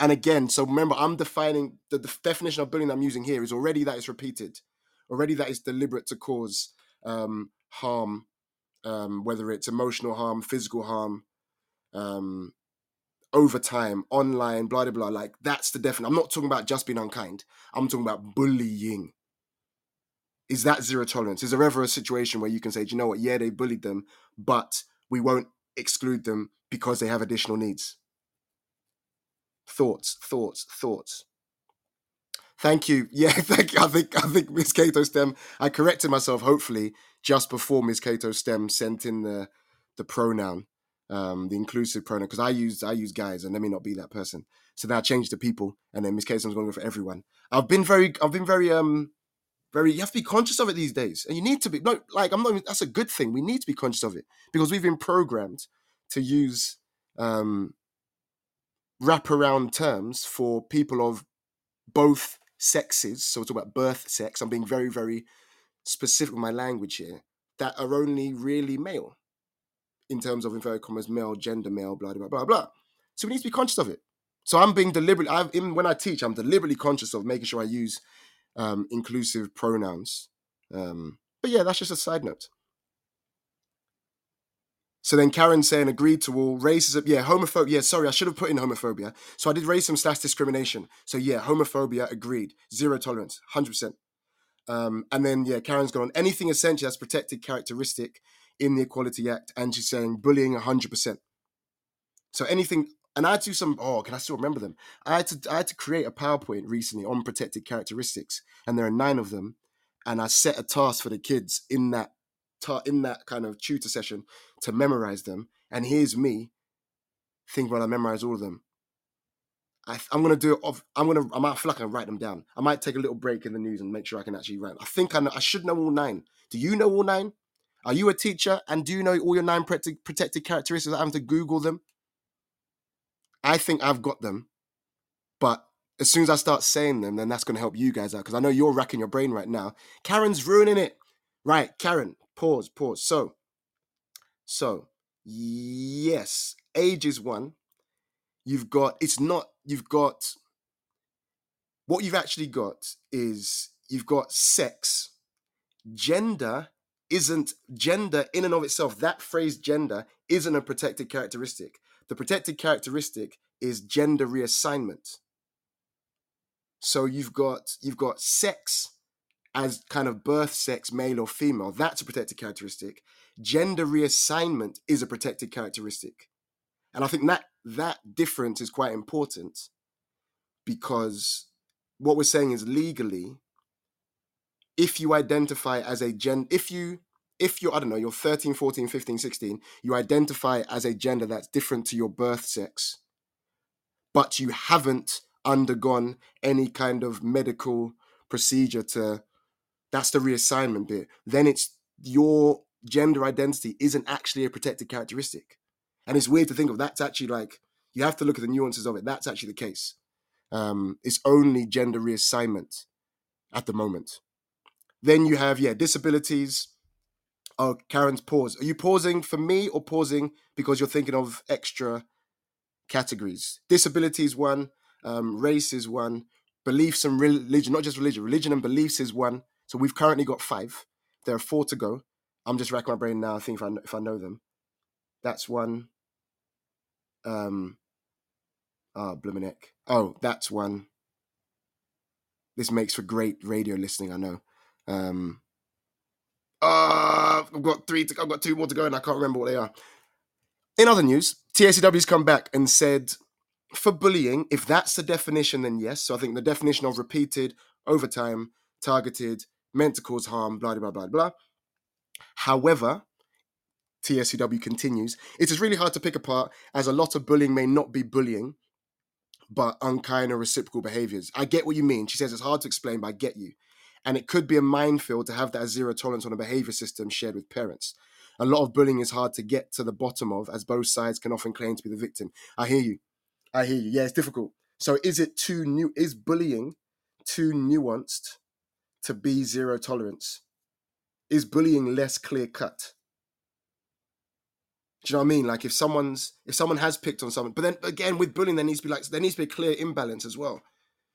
And again, so remember, I'm defining the, the definition of bullying I'm using here is already that it's repeated, already that is deliberate to cause um, harm, um, whether it's emotional harm, physical harm, um, over time, online, blah blah blah. Like that's the definite. I'm not talking about just being unkind. I'm talking about bullying. Is that zero tolerance? Is there ever a situation where you can say, Do you know what? Yeah, they bullied them, but we won't exclude them because they have additional needs? Thoughts, thoughts, thoughts. Thank you. Yeah, thank you. I think I think Miss Cato Stem. I corrected myself. Hopefully, just before Miss Cato Stem sent in the the pronoun, um, the inclusive pronoun, because I use I use guys, and let me not be that person. So then I changed to people, and then Miss Cato Stem's going to go for everyone. I've been very, I've been very, um, very. You have to be conscious of it these days, and you need to be. No, like I'm not. Even, that's a good thing. We need to be conscious of it because we've been programmed to use um wraparound terms for people of both sexes. So we're talking about birth sex. I'm being very, very specific with my language here. That are only really male, in terms of inverted commas, male, gender, male, blah blah blah blah. So we need to be conscious of it. So I'm being deliberate. I've even when I teach, I'm deliberately conscious of making sure I use um, inclusive pronouns. Um, but yeah, that's just a side note. So then Karen saying agreed to all racism. Yeah, homophobia. Yeah, sorry, I should have put in homophobia. So I did racism slash discrimination. So yeah, homophobia agreed. Zero tolerance, hundred percent. Um, and then yeah, Karen's gone on anything essential that's protected characteristic in the Equality Act, and she's saying bullying hundred percent. So anything, and I had to do some. Oh, can I still remember them? I had to I had to create a PowerPoint recently on protected characteristics, and there are nine of them. And I set a task for the kids in that ta- in that kind of tutor session to memorize them. And here's me thinking when I memorize all of them. I, am gonna do it. Off, I'm gonna. I might feel like I write them down. I might take a little break in the news and make sure I can actually write. I think I know. I should know all nine. Do you know all nine? Are you a teacher and do you know all your nine protected, characteristics? I'm to Google them. I think I've got them, but as soon as I start saying them, then that's to help you guys out because I know you're racking your brain right now. Karen's ruining it. Right, Karen, pause, pause. So, so yes, age is one. You've got, it's not, you've got, what you've actually got is you've got sex. Gender isn't, gender in and of itself, that phrase gender isn't a protected characteristic. The protected characteristic is gender reassignment. So you've got you've got sex as kind of birth sex, male or female, that's a protected characteristic. Gender reassignment is a protected characteristic. And I think that that difference is quite important because what we're saying is legally, if you identify as a gen, if you, if you're, I don't know, you're 13, 14, 15, 16, you identify as a gender that's different to your birth sex, but you haven't undergone any kind of medical procedure to that's the reassignment bit. Then it's your gender identity isn't actually a protected characteristic. And it's weird to think of that's actually like, you have to look at the nuances of it. That's actually the case. Um, it's only gender reassignment at the moment. Then you have, yeah, disabilities. Oh, Karen's pause. Are you pausing for me or pausing because you're thinking of extra categories? Disabilities one, um, race is one, beliefs and religion, not just religion, religion and beliefs is one, so we've currently got five. There are four to go. I'm just racking my brain now, I think if I if I know them. That's one. Um, Ah, oh, Oh, that's one. This makes for great radio listening, I know. Um, uh, I've got three. To, I've got two more to go, and I can't remember what they are. In other news, TSCW's come back and said for bullying, if that's the definition, then yes. So I think the definition of repeated, overtime, targeted, meant to cause harm, blah blah blah blah. However, TSCW continues, it is really hard to pick apart as a lot of bullying may not be bullying, but unkind or reciprocal behaviors. I get what you mean. She says it's hard to explain, but I get you. And it could be a minefield to have that zero tolerance on a behavior system shared with parents. A lot of bullying is hard to get to the bottom of, as both sides can often claim to be the victim. I hear you. I hear you. Yeah, it's difficult. So is it too new? Is bullying too nuanced to be zero tolerance? Is bullying less clear cut? Do you know what I mean? Like if someone's if someone has picked on someone, but then again with bullying, there needs to be like there needs to be a clear imbalance as well.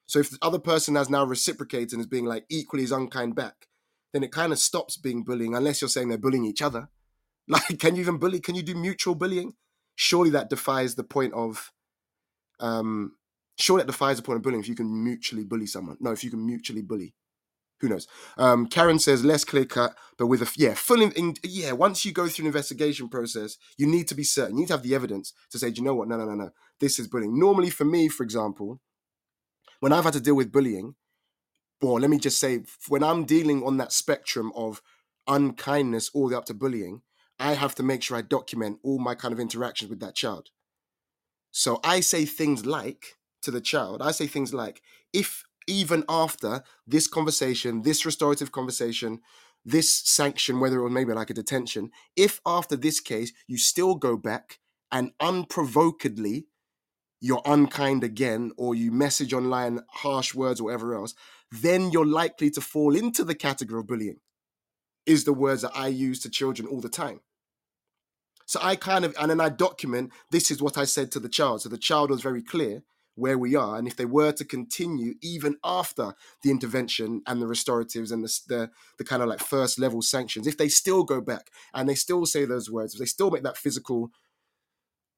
So if the other person has now reciprocated and is being like equally as unkind back, then it kind of stops being bullying unless you're saying they're bullying each other. Like, can you even bully? Can you do mutual bullying? Surely that defies the point of um surely that defies the point of bullying if you can mutually bully someone. No, if you can mutually bully who knows? Um, Karen says less clear cut, but with a yeah full in, in, yeah. Once you go through an investigation process, you need to be certain. You need to have the evidence to say, do you know what? No, no, no, no. This is bullying. Normally, for me, for example, when I've had to deal with bullying, or let me just say, when I'm dealing on that spectrum of unkindness all the way up to bullying, I have to make sure I document all my kind of interactions with that child. So I say things like to the child, I say things like, if even after this conversation, this restorative conversation, this sanction, whether it was maybe like a detention, if after this case you still go back and unprovokedly you're unkind again or you message online harsh words or whatever else, then you're likely to fall into the category of bullying, is the words that I use to children all the time. So I kind of, and then I document this is what I said to the child. So the child was very clear where we are, and if they were to continue even after the intervention and the restoratives and the, the, the kind of like first level sanctions, if they still go back and they still say those words, if they still make that physical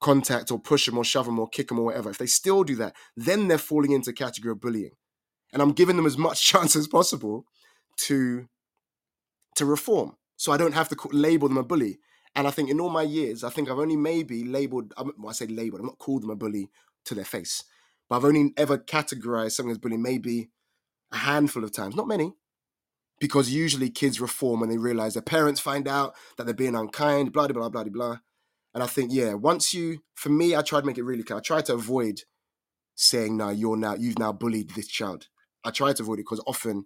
contact or push them or shove them or kick them or whatever, if they still do that, then they're falling into category of bullying. And I'm giving them as much chance as possible to to reform, so I don't have to label them a bully. And I think in all my years, I think I've only maybe labeled. I say labeled. I'm not called them a bully to their face but I've only ever categorized something as bullying maybe a handful of times, not many, because usually kids reform when they realize their parents find out that they're being unkind, blah, blah, blah, blah, blah. And I think, yeah, once you, for me, I try to make it really clear. I try to avoid saying, no, you're now, you've now bullied this child. I try to avoid it because often,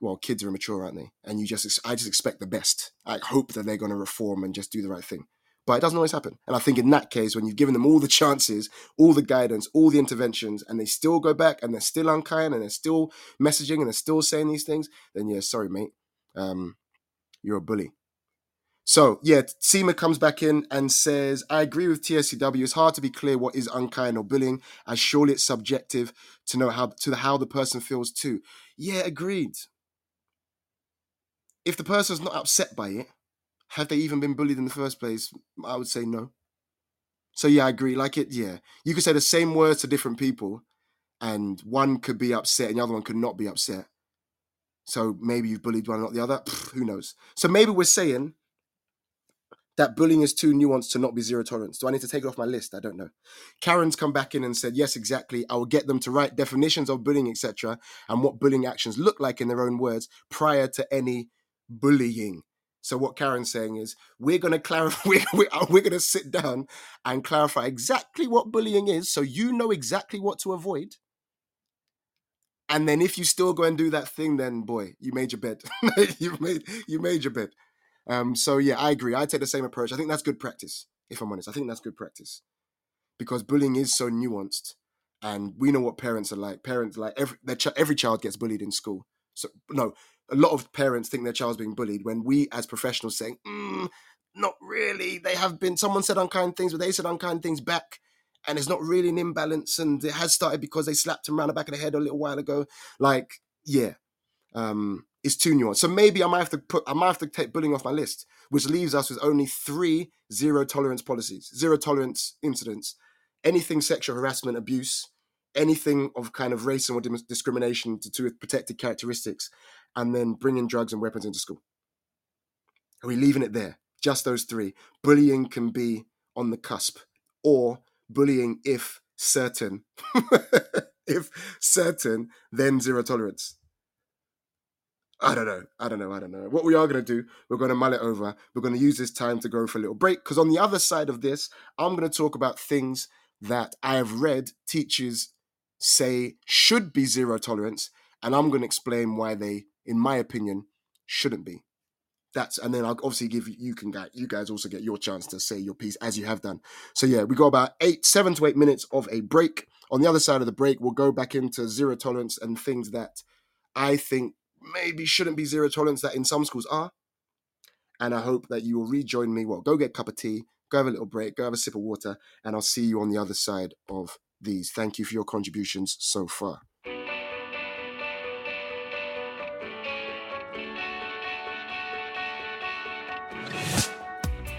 well, kids are immature, aren't they? And you just, I just expect the best. I hope that they're going to reform and just do the right thing but it doesn't always happen. And I think in that case, when you've given them all the chances, all the guidance, all the interventions, and they still go back and they're still unkind and they're still messaging and they're still saying these things, then yeah, sorry, mate, um, you're a bully. So yeah, Seema comes back in and says, I agree with TSCW. It's hard to be clear what is unkind or bullying, as surely it's subjective to know how to how the person feels too. Yeah, agreed. If the person's not upset by it, have they even been bullied in the first place? I would say no. So yeah, I agree. Like it, yeah. You could say the same words to different people, and one could be upset and the other one could not be upset. So maybe you've bullied one, not the other. Pfft, who knows? So maybe we're saying that bullying is too nuanced to not be zero tolerance. Do I need to take it off my list? I don't know. Karen's come back in and said, yes, exactly. I will get them to write definitions of bullying, etc., and what bullying actions look like in their own words prior to any bullying. So what Karen's saying is, we're going to clarify. We're, we're, we're going to sit down and clarify exactly what bullying is, so you know exactly what to avoid. And then if you still go and do that thing, then boy, you made your bed. you made you made your bed. Um, so yeah, I agree. I take the same approach. I think that's good practice. If I'm honest, I think that's good practice because bullying is so nuanced, and we know what parents are like. Parents like every ch- every child gets bullied in school. So no, a lot of parents think their child's being bullied when we as professionals saying, mm, not really. They have been, someone said unkind things, but they said unkind things back. And it's not really an imbalance. And it has started because they slapped him around the back of the head a little while ago. Like, yeah, um, it's too nuanced. So maybe I might have to put, I might have to take bullying off my list, which leaves us with only three zero tolerance policies, zero tolerance incidents. anything sexual harassment, abuse, anything of kind of race or discrimination to do with protected characteristics, and then bringing drugs and weapons into school. Are we leaving it there? Just those three. Bullying can be on the cusp, or bullying if certain, if certain, then zero tolerance. I don't know. I don't know. I don't know. What we are going to do, we're going to mull it over. We're going to use this time to go for a little break because on the other side of this, I'm going to talk about things that I have read teachers say should be zero tolerance, and I'm going to explain why they, in my opinion, shouldn't be. That's and then I'll obviously give you, you can get you guys also get your chance to say your piece as you have done. So yeah, we got about eight, seven to eight minutes of a break. On the other side of the break, we'll go back into zero tolerance and things that I think maybe shouldn't be zero tolerance that in some schools are. And I hope that you will rejoin me. Well, go get a cup of tea, go have a little break, go have a sip of water, and I'll see you on the other side of these. Thank you for your contributions so far.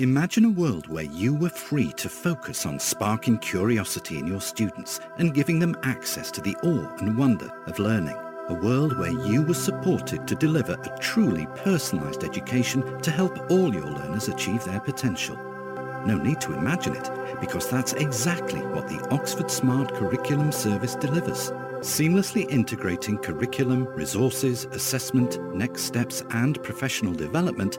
Imagine a world where you were free to focus on sparking curiosity in your students and giving them access to the awe and wonder of learning a world where you were supported to deliver a truly personalised education to help all your learners achieve their potential. No need to imagine it, because that's exactly what the Oxford Smart Curriculum Service delivers. Seamlessly integrating curriculum, resources, assessment, next steps and professional development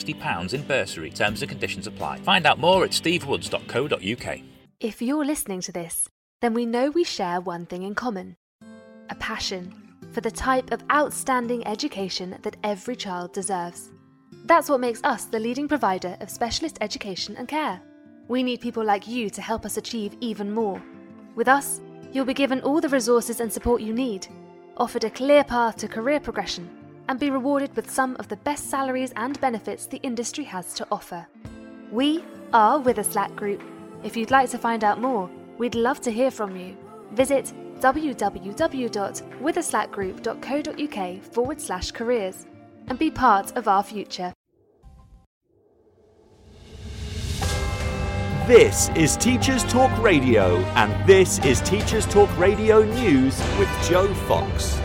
£60 in bursary. Terms and conditions apply. Find out more at stevewoods.co.uk. If you're listening to this, then we know we share one thing in common a passion for the type of outstanding education that every child deserves. That's what makes us the leading provider of specialist education and care. We need people like you to help us achieve even more. With us, you'll be given all the resources and support you need, offered a clear path to career progression and be rewarded with some of the best salaries and benefits the industry has to offer. We are Witherslack Group. If you'd like to find out more, we'd love to hear from you. Visit www.witherslackgroup.co.uk forward slash careers and be part of our future. This is Teachers Talk Radio, and this is Teachers Talk Radio News with Joe Fox.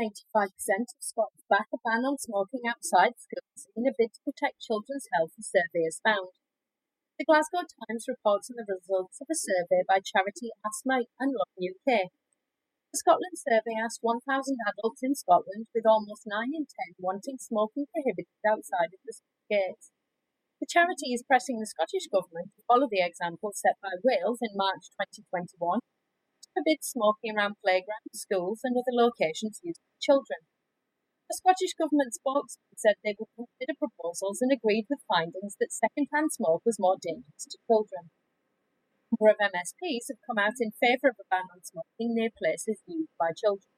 85% of Scots back a ban on smoking outside schools in a bid to protect children's health, the survey has found. The Glasgow Times reports on the results of a survey by charity Asthma and Lung UK. The Scotland survey asked 1,000 adults in Scotland, with almost 9 in 10 wanting smoking prohibited outside of the school gates. The charity is pressing the Scottish Government to follow the example set by Wales in March 2021 to forbid smoking around playgrounds, schools, and other locations used children. The Scottish Government spokesman said they would consider proposals and agreed with findings that second-hand smoke was more dangerous to children. A number of MSPs have come out in favour of a ban on smoking near places used by children.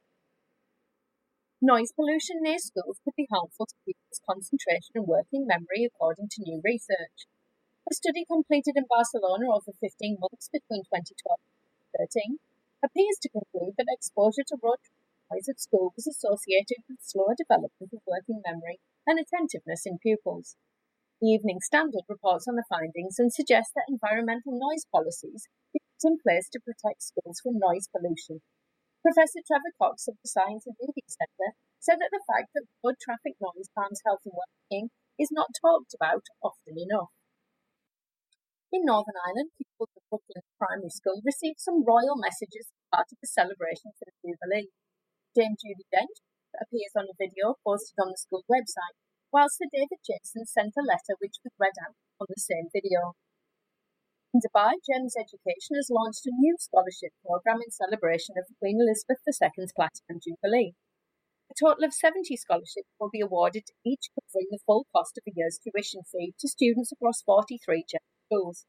Noise pollution near schools could be harmful to pupils' concentration and working memory, according to new research. A study completed in Barcelona over 15 months between 2012 and 2013 appears to conclude that exposure to road exercise at school was associated with slower development of working memory and attentiveness in pupils. The Evening Standard reports on the findings and suggests that environmental noise policies be put in place to protect schools from noise pollution. Professor Trevor Cox of the Science and Reading Centre said that the fact that road traffic noise harms health and well-being is not talked about often enough. In Northern Ireland, pupils of Brooklyn Primary School received some royal messages as part of the celebration for the Jubilee. Dame Judi Dench appears on a video posted on the school website while Sir David Jason sent a letter which was read out on the same video. In Dubai, GEMS Education has launched a new scholarship programme in celebration of Queen Elizabeth II's Platinum Jubilee. A total of 70 scholarships will be awarded, each covering the full cost of a year's tuition fee to students across 43 GEMS schools.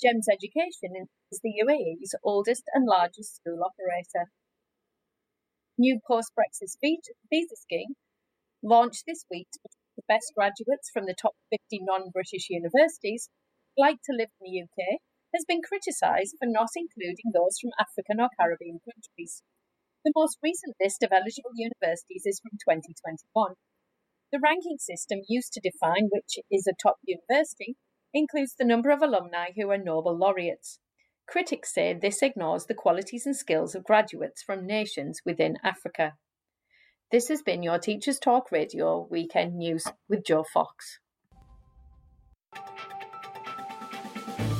GEMS Education is the UAE's oldest and largest school operator. New post-Brexit visa scheme launched this week to the best graduates from the top 50 non British universities like to live in the UK has been criticised for not including those from African or Caribbean countries. The most recent list of eligible universities is from 2021. The ranking system used to define which is a top university includes the number of alumni who are Nobel laureates. Critics say this ignores the qualities and skills of graduates from nations within Africa. This has been your Teachers Talk Radio Weekend News with Joe Fox.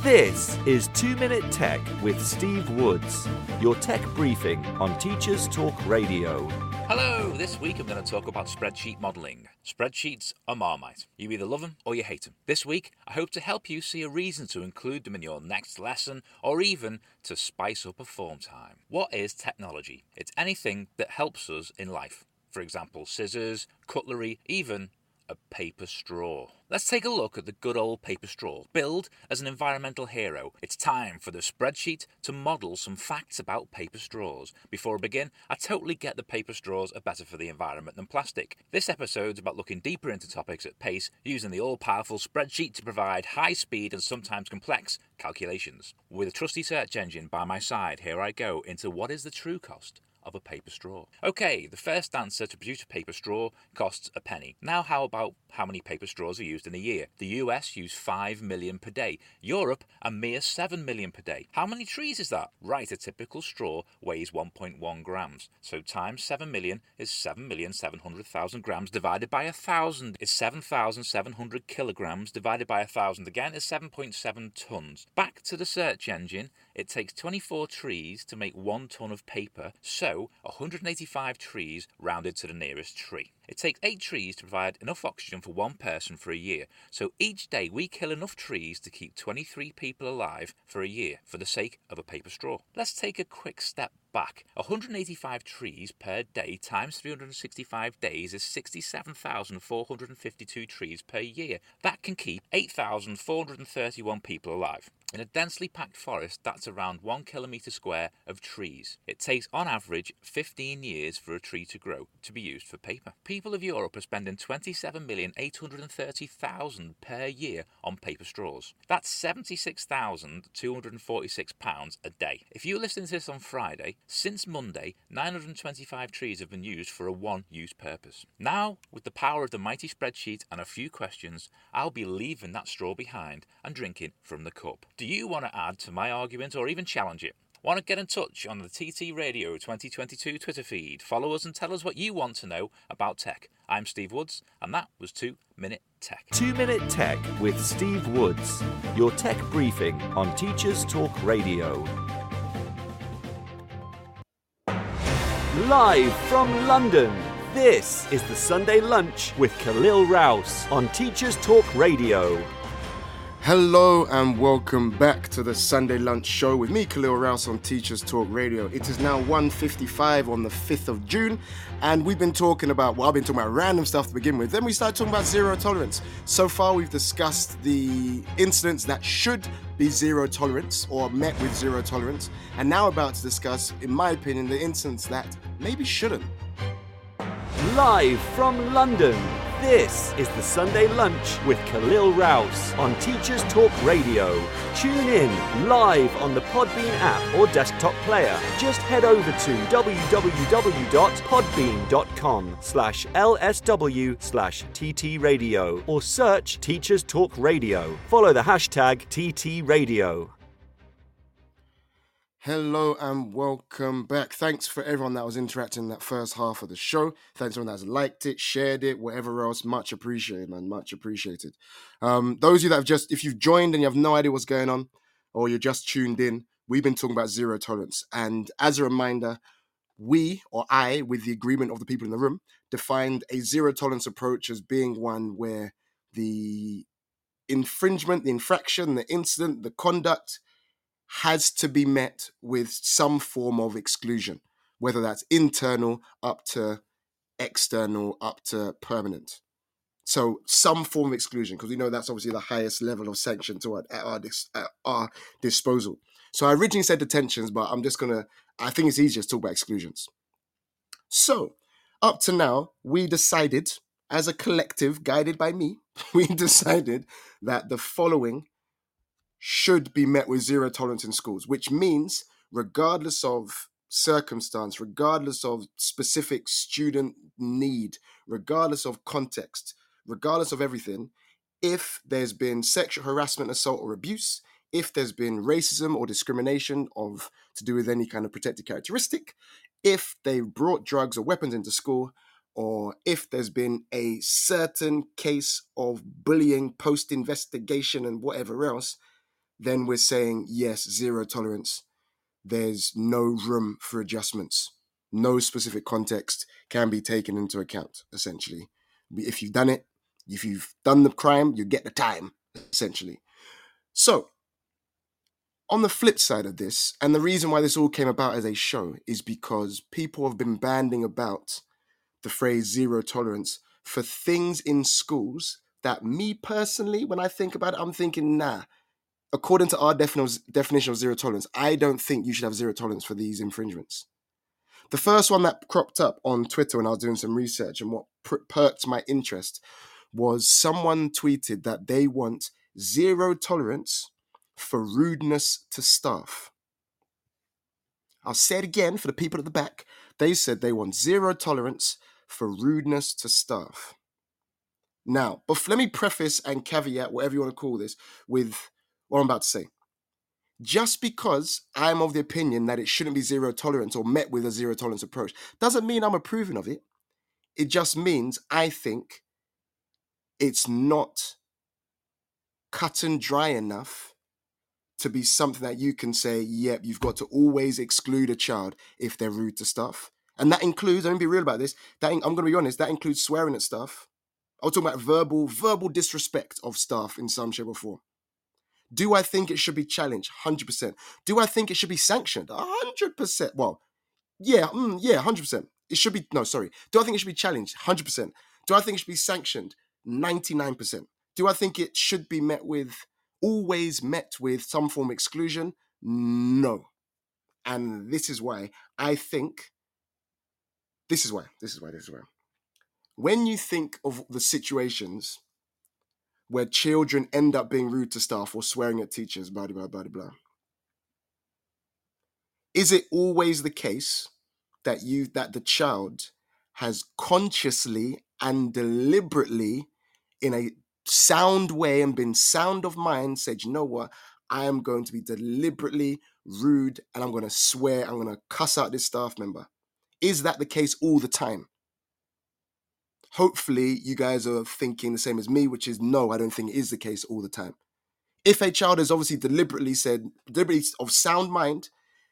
This is 2 Minute Tech with Steve Woods, your tech briefing on Teachers Talk Radio. Hello, this week I'm going to talk about spreadsheet modelling. Spreadsheets are marmite. You either love them or you hate them. This week, I hope to help you see a reason to include them in your next lesson or even to spice up a form time. What is technology? It's anything that helps us in life for example, scissors, cutlery, even a paper straw. Let's take a look at the good old paper straw. Billed as an environmental hero, it's time for the spreadsheet to model some facts about paper straws. Before I begin, I totally get that paper straws are better for the environment than plastic. This episode's about looking deeper into topics at pace using the all powerful spreadsheet to provide high speed and sometimes complex calculations. With a trusty search engine by my side, here I go into what is the true cost of a paper straw. Okay, the first answer to produce a paper straw costs a penny. Now, how about how many paper straws are used in a year? The US use 5 million per day, Europe a mere 7 million per day. How many trees is that? Right, a typical straw weighs 1.1 grams. So times 7 million is 7,700,000 grams divided by a thousand is 7,700 kilograms divided by a thousand again is 7.7 tons. Back to the search engine, it takes 24 trees to make one ton of paper, so 185 trees rounded to the nearest tree. It takes 8 trees to provide enough oxygen for one person for a year, so each day we kill enough trees to keep 23 people alive for a year for the sake of a paper straw. Let's take a quick step back. 185 trees per day times 365 days is 67,452 trees per year. That can keep 8,431 people alive. In a densely packed forest, that's around one kilometre square of trees. It takes, on average, 15 years for a tree to grow to be used for paper. People of Europe are spending 27,830,000 per year on paper straws. That's £76,246 a day. If you're listening to this on Friday, since Monday, 925 trees have been used for a one use purpose. Now, with the power of the mighty spreadsheet and a few questions, I'll be leaving that straw behind and drinking from the cup. Do you want to add to my argument or even challenge it? Want to get in touch on the TT Radio 2022 Twitter feed? Follow us and tell us what you want to know about tech. I'm Steve Woods, and that was 2 Minute Tech. 2 Minute Tech with Steve Woods, your tech briefing on Teachers Talk Radio. Live from London, this is the Sunday Lunch with Khalil Rouse on Teachers Talk Radio. Hello and welcome back to the Sunday Lunch Show with me, Khalil Rouse on Teachers Talk Radio. It is now 1.55 on the 5th of June, and we've been talking about, well, I've been talking about random stuff to begin with. Then we started talking about zero tolerance. So far, we've discussed the incidents that should be zero tolerance or met with zero tolerance, and now about to discuss, in my opinion, the incidents that maybe shouldn't. Live from London, This is the Sunday Lunch with Khalil Rouse on Teachers Talk Radio. Tune in live on the Podbean app or desktop player. Just head over to www.podbean.com slash lsw slash ttradio or search Teachers Talk Radio. Follow the hashtag TTRadio. Hello and welcome back. Thanks for everyone that was interacting in that first half of the show. Thanks everyone that's liked it, shared it, whatever else. Much appreciated, man. Much appreciated. Um, those of you that have just, if you've joined and you have no idea what's going on, or you're just tuned in, we've been talking about zero tolerance. And as a reminder, we or I, with the agreement of the people in the room, defined a zero tolerance approach as being one where the infringement, the infraction, the incident, the conduct has to be met with some form of exclusion, whether that's internal up to external up to permanent. So some form of exclusion, because we know that's obviously the highest level of sanction to our, at our, at our disposal. So I originally said detentions, but I'm just gonna. I think it's easier to talk about exclusions. So up to now, we decided as a collective, guided by me, we decided that the following should be met with zero tolerance in schools, which means, regardless of circumstance, regardless of specific student need, regardless of context, regardless of everything, if there's been sexual harassment, assault, or abuse, if there's been racism or discrimination of to do with any kind of protected characteristic, if they brought drugs or weapons into school, or if there's been a certain case of bullying post investigation and whatever else, then we're saying yes, zero tolerance. There's no room for adjustments. No specific context can be taken into account, essentially. If you've done it, if you've done the crime, you get the time, essentially. So, on the flip side of this, and the reason why this all came about as a show is because people have been banding about the phrase zero tolerance for things in schools that me personally, when I think about it, I'm thinking, nah, according to our definition of zero tolerance, I don't think you should have zero tolerance for these infringements. The first one that cropped up on Twitter when I was doing some research and what perked my interest was someone tweeted that they want zero tolerance for rudeness to staff. I'll say it again for the people at the back. They said they want zero tolerance for rudeness to staff. Now, but let me preface and caveat, whatever you want to call this, with what I'm about to say. Just because I'm of the opinion that it shouldn't be zero tolerance or met with a zero tolerance approach doesn't mean I'm approving of it. It just means I think it's not cut and dry enough to be something that you can say, yep, you've got to always exclude a child if they're rude to stuff. And that includes, I'm gonna be real about this, that I'm gonna be honest, that includes swearing at stuff. I was talking about verbal, verbal disrespect of staff in some shape or form. Do I think it should be challenged? 100%. Do I think it should be sanctioned? 100%. Well, yeah, mm, yeah, 100%. It should be, no, sorry. Do I think it should be challenged? 100%. Do I think it should be sanctioned? 99%. Do I think it should be met with, always met with some form of exclusion? No. And this is why I think, this is why, this is why, this is why. When you think of the situations where children end up being rude to staff or swearing at teachers, blah, blah, blah, blah. Is it always the case that you that the child has consciously and deliberately, in a sound way and been sound of mind, said, you know what, I am going to be deliberately rude and I'm going to swear, I'm going to cuss out this staff member. Is that the case all the time? Hopefully you guys are thinking the same as me, which is no, I don't think it is the case all the time. If a child has obviously deliberately said, deliberately of sound mind,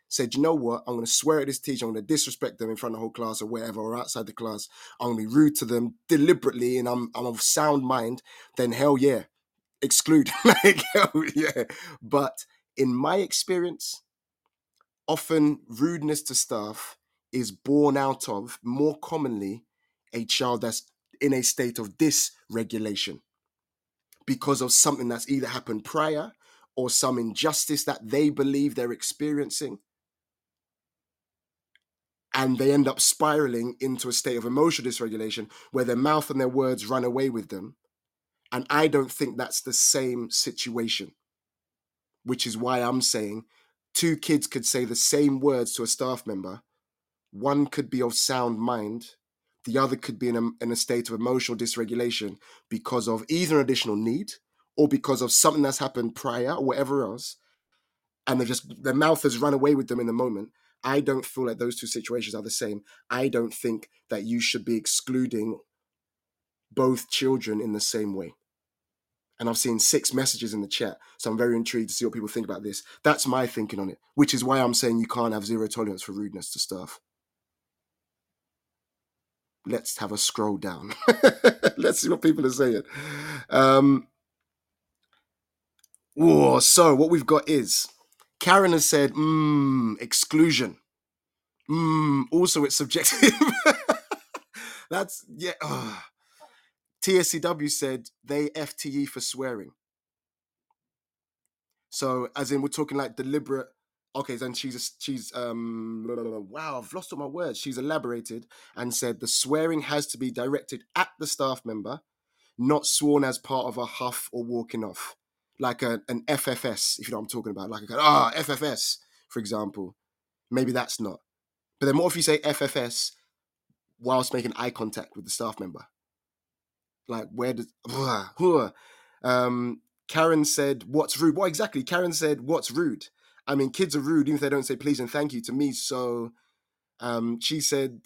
said, you know what, I'm going to swear at this teacher, I'm going to disrespect them in front of the whole class or wherever, or outside the class, I'm going to be rude to them deliberately and I'm, I'm of sound mind, then hell yeah, exclude. like, yeah. But in my experience, often rudeness to staff is born out of more commonly a child that's in a state of dysregulation because of something that's either happened prior or some injustice that they believe they're experiencing. and they end up spiraling into a state of emotional dysregulation where their mouth and their words run away with them. And I don't think that's the same situation, which is why I'm saying two kids could say the same words to a staff member. One could be of sound mind, the other could be in a, in a state of emotional dysregulation because of either an additional need or because of something that's happened prior or whatever else. And they just, their mouth has run away with them in the moment I don't feel like those two situations are the same. I don't think that you should be excluding both children in the same way. And I've seen six messages in the chat, so I'm very intrigued to see what people think about this. That's my thinking on it, which is why I'm saying you can't have zero tolerance for rudeness to staff. Let's have a scroll down. Let's see what people are saying. Um, whoa, so what we've got is Karen has said, mmm, exclusion. Mmm, also it's subjective. That's, yeah. Uh. TSCW said they FTE for swearing. So, as in, we're talking like deliberate. Okay, then she's she's um blah, blah, blah. wow, I've lost all my words. She's elaborated and said the swearing has to be directed at the staff member, not sworn as part of a huff or walking off like a, an FFS, if you know what I'm talking about, like a ah FFS, for example. Maybe that's not. But then what if you say FFS whilst making eye contact with the staff member? Like where does um, Karen said, "What's rude?" What exactly? Karen said, "What's rude?" I mean, kids are rude even if they don't say please and thank you to me. So um, she said,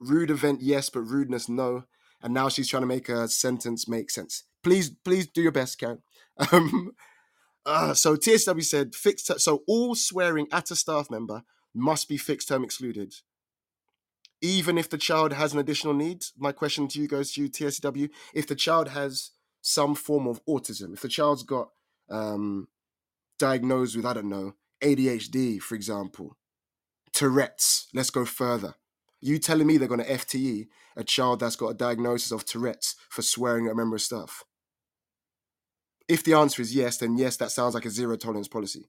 "Rude event, yes, but rudeness, no." And now she's trying to make a sentence make sense. Please, please do your best, Karen. Um, uh, so TSW said fixed. So all swearing at a staff member must be fixed term excluded, even if the child has an additional need. My question to you goes to you, TSW. If the child has some form of autism, if the child's got um, diagnosed with I don't know ADHD, for example, Tourette's. Let's go further. You telling me they're going to FTE a child that's got a diagnosis of Tourette's for swearing at a member of staff? If the answer is yes, then yes, that sounds like a zero tolerance policy.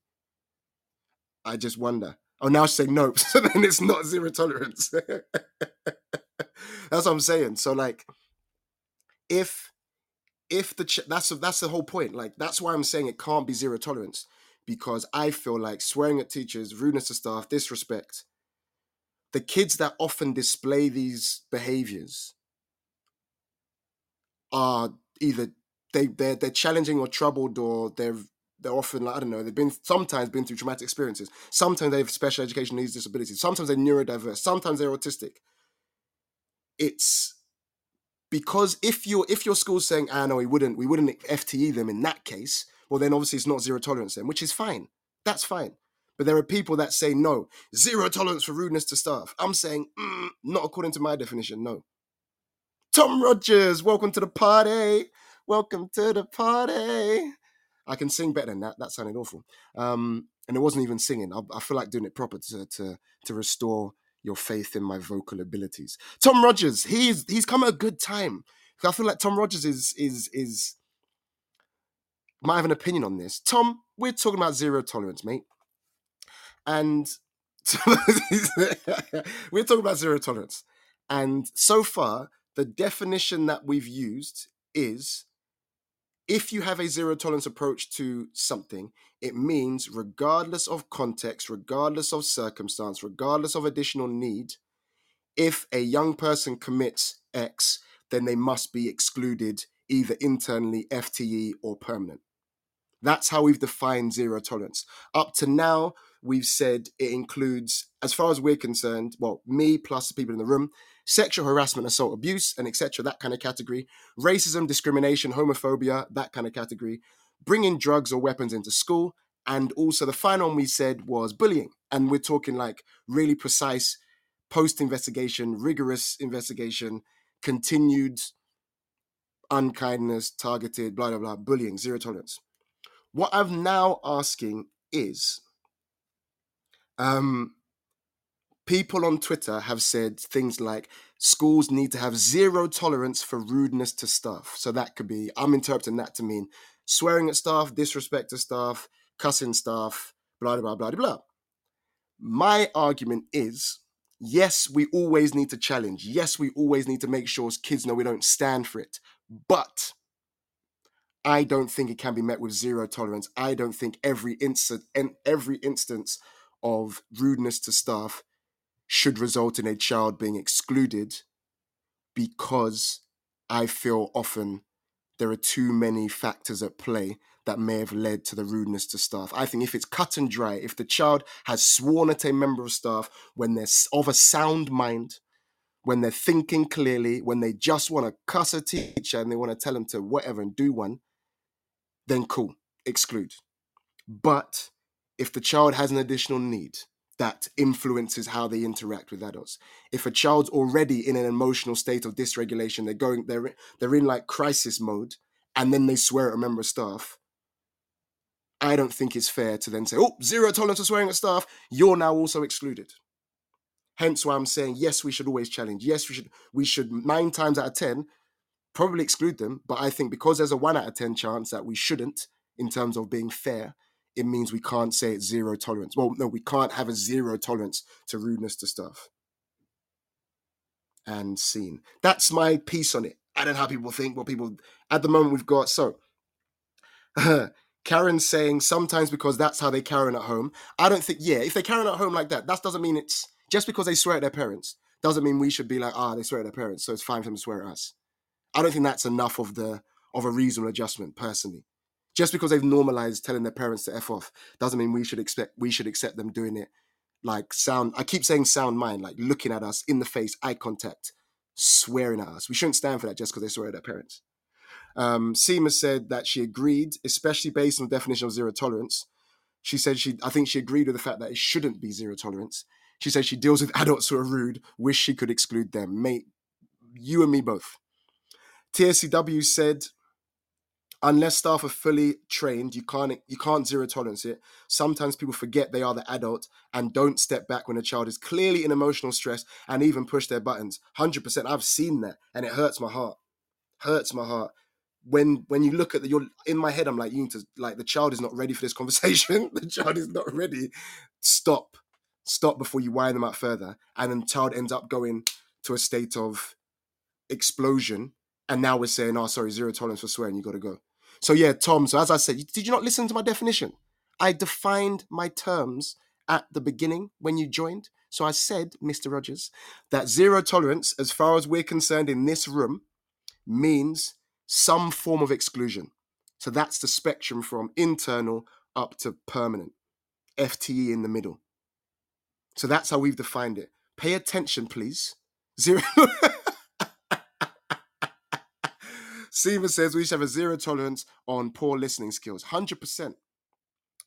I just wonder. Oh, now she's saying nope. So then it's not zero tolerance. that's what I'm saying. So like, if if the ch- that's that's the whole point. Like that's why I'm saying it can't be zero tolerance because I feel like swearing at teachers, rudeness to staff, disrespect. The kids that often display these behaviors are either they they're, they're challenging or troubled or they're they're often like I don't know they've been sometimes been through traumatic experiences. Sometimes they have special education needs disabilities. Sometimes they're neurodiverse. Sometimes they're autistic. It's because if your if your school's saying ah no we wouldn't we wouldn't FTE them in that case well then obviously it's not zero tolerance then which is fine that's fine but there are people that say no zero tolerance for rudeness to staff I'm saying mm, not according to my definition no Tom Rogers welcome to the party Welcome to the party. I can sing better than that. That sounded awful. Um, and it wasn't even singing. I, I, feel like doing it proper to, to to restore your faith in my vocal abilities. Tom Rogers, he's he's come at a good time. I feel like Tom Rogers is is is might have an opinion on this. Tom, we're talking about zero tolerance, mate. And we're talking about zero tolerance. And so far, the definition that we've used is if you have a zero tolerance approach to something, it means regardless of context, regardless of circumstance, regardless of additional need, if a young person commits X, then they must be excluded either internally, FTE, or permanent. That's how we've defined zero tolerance. Up to now, we've said it includes, as far as we're concerned, well, me plus the people in the room, sexual harassment, assault, abuse, and etc. That kind of category. Racism, discrimination, homophobia, that kind of category. Bringing drugs or weapons into school. And also the final one we said was bullying. And we're talking like really precise post investigation, rigorous investigation, continued unkindness, targeted, blah, blah, blah, bullying, zero tolerance. What I'm now asking is um, people on Twitter have said things like schools need to have zero tolerance for rudeness to staff. So that could be, I'm interpreting that to mean swearing at staff, disrespect to staff, cussing staff, blah, blah, blah, blah, blah. My argument is Yes, we always need to challenge. Yes, we always need to make sure as kids know we don't stand for it. But I don't think it can be met with zero tolerance. I don't think every instant and every instance of rudeness to staff should result in a child being excluded because I feel often there are too many factors at play that may have led to the rudeness to staff. I think if it's cut and dry, if the child has sworn at a member of staff when they're of a sound mind, when they're thinking clearly, when they just want to cuss a teacher and they want to tell them to whatever and do one, then cool, exclude. But if the child has an additional need that influences how they interact with adults, if a child's already in an emotional state of dysregulation, they're going, they're they're in like crisis mode, and then they swear at a member of staff. I don't think it's fair to then say, oh, zero tolerance for swearing at staff, you're now also excluded. Hence why I'm saying yes, we should always challenge. Yes, we should we should nine times out of ten probably exclude them. But I think because there's a one out of 10 chance that we shouldn't, in terms of being fair, it means we can't say it's zero tolerance. Well, no, we can't have a zero tolerance to rudeness to stuff. And seen. That's my piece on it. I don't know how people think, what people at the moment we've got. So Karen's saying sometimes because that's how they carry at home. I don't think, yeah, if they carry at home like that, that doesn't mean it's just because they swear at their parents, doesn't mean we should be like, ah, they swear at their parents, so it's fine for them to swear at us. I don't think that's enough of the of a reasonable adjustment personally. Just because they've normalized telling their parents to f off doesn't mean we should expect we should accept them doing it like sound. I keep saying sound mind, like looking at us in the face, eye contact, swearing at us. We shouldn't stand for that just because they swear at their parents. Um, Seema said that she agreed, especially based on the definition of zero tolerance. She said she, I think she agreed with the fact that it shouldn't be zero tolerance. She said she deals with adults who are rude, wish she could exclude them. Mate, you and me both. TSCW said, unless staff are fully trained, you can't you can't zero tolerance it. Sometimes people forget they are the adult and don't step back when a child is clearly in emotional stress and even push their buttons. Hundred percent, I've seen that, and it hurts my heart. Hurts my heart when when you look at the you're in my head. I'm like, you need to like the child is not ready for this conversation. the child is not ready. Stop, stop before you wind them up further, and then the child ends up going to a state of explosion and now we're saying, oh, sorry, zero tolerance for swearing, you got to go. So yeah, Tom. So as I said, did you not listen to my definition? I defined my terms at the beginning when you joined. So I said, Mr. Rogers, that zero tolerance, as far as we're concerned in this room, means some form of exclusion. So that's the spectrum from internal up to permanent, FTE in the middle. So that's how we've defined it. Pay attention, please. Zero. Seema says we should have a zero tolerance on poor listening skills. Hundred percent,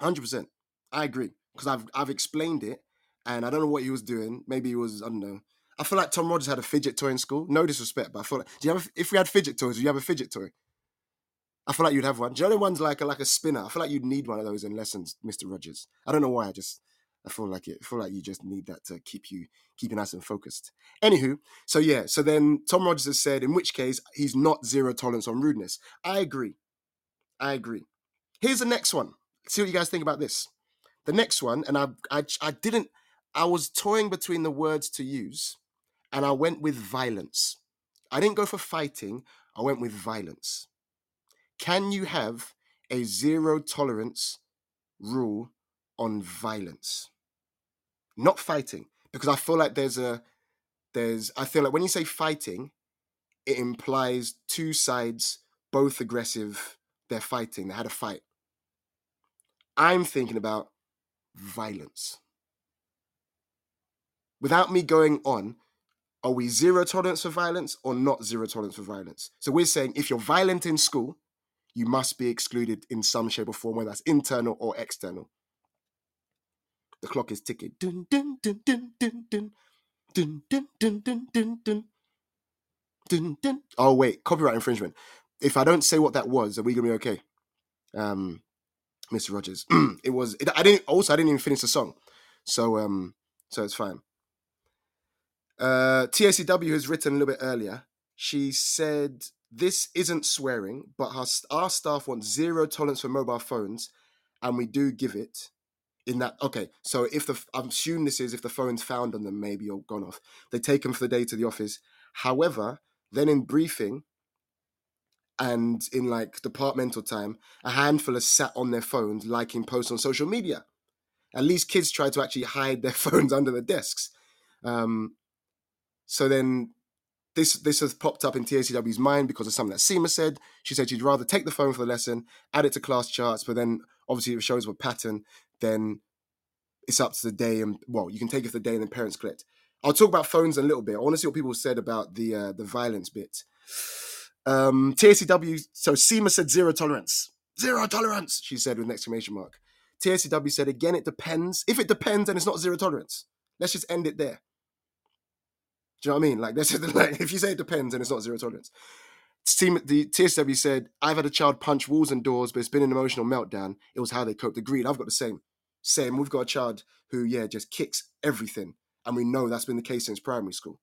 hundred percent. I agree because I've I've explained it, and I don't know what he was doing. Maybe he was I don't know. I feel like Tom Rogers had a fidget toy in school. No disrespect, but I feel like do you have a, if we had fidget toys, do you have a fidget toy? I feel like you'd have one. Do you know one's like a, like a spinner? I feel like you'd need one of those in lessons, Mister Rogers. I don't know why. I just I feel like it. I feel like you just need that to keep you keeping nice and focused. Anywho, so yeah, so then Tom Rogers has said, in which case he's not zero tolerance on rudeness. I agree. I agree. Here's the next one. See what you guys think about this. The next one, and I I I didn't. I was toying between the words to use, and I went with violence. I didn't go for fighting. I went with violence. Can you have a zero tolerance rule on violence? Not fighting because I feel like there's a there's I feel like when you say fighting, it implies two sides both aggressive. They're fighting. They had a fight. I'm thinking about violence. Without me going on, are we zero tolerance for violence or not zero tolerance for violence? So we're saying if you're violent in school, you must be excluded in some shape or form, whether that's internal or external. The clock is ticking. Dun, dun, dun, dun, dun, dun. Dun, dun, dun, dun, dun, dun. Dun, dun. Oh wait, copyright infringement. If I don't say what that was, are we gonna be okay? Um, Mr. Rogers. it was. It, I didn't. Also, I didn't even finish the song, so um, so it's fine. Uh, TACW has written a little bit earlier. She said this isn't swearing, but our, our staff want zero tolerance for mobile phones, and we do give it In that, okay, so if the I'm assuming this is if the phone's found on them, maybe or gone off, they take them for the day to the office. However, then in briefing and in like departmental time, a handful are sat on their phones liking posts on social media. At least kids try to actually hide their phones under the desks. Um, so then this this has popped up in TACW's mind because of something that Seema said. She said she'd rather take the phone for the lesson, add it to class charts, but then obviously it shows a pattern, then it's up to the day and well, you can take it for the day and then parents collect. I'll talk about phones in a little bit. I want to see what people said about the uh, the violence bit. Um, TACW, so Seema said zero tolerance. Zero tolerance, she said with an exclamation mark. TACW said again, it depends. If it depends, then it's not zero tolerance. Let's just end it there. Do you know what I mean? Like, like if you say it depends, then it's not zero tolerance. Team, the TSW said, I've had a child punch walls and doors, but it's been an emotional meltdown. It was how they coped. Agreed. I've got the same. Same. We've got a child who, yeah, just kicks everything. And we know that's been the case since primary school.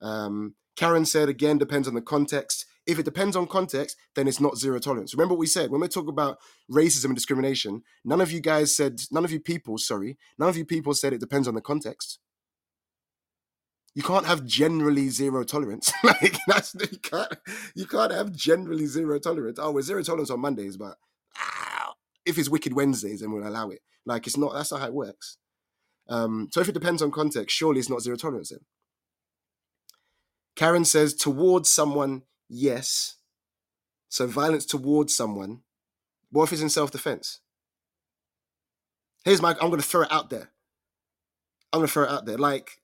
Um, Karen said, again, depends on the context. If it depends on context, then it's not zero tolerance. Remember what we said when we talk about racism and discrimination, none of you guys said, none of you people, sorry, none of you people said it depends on the context. You can't have generally zero tolerance. like that's you can't you can't have generally zero tolerance. Oh, we're zero tolerance on Mondays, but ah, if it's Wicked Wednesdays, then we'll allow it. Like it's not. That's not how it works. Um, so if it depends on context, surely it's not zero tolerance then. Karen says towards someone, yes. So violence towards someone. What if it's in self-defense? Here's my. I'm going to throw it out there. I'm going to throw it out there. Like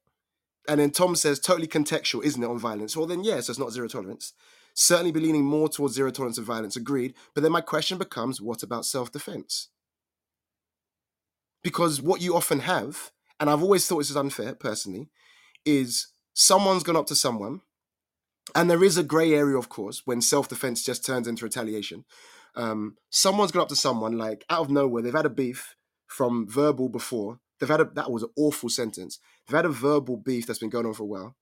and then Tom says, totally contextual, isn't it, on violence? Well, then, yes, it's not zero tolerance. Certainly be leaning more towards zero tolerance of violence, agreed. But then my question becomes, what about self defense? Because what you often have, and I've always thought this is unfair personally, is someone's gone up to someone, and there is a grey area, of course, when self defense just turns into retaliation. Um, someone's gone up to someone, like out of nowhere, they've had a beef from verbal before, They've had a, that was an awful sentence. They've had a verbal beef that's been going on for a while.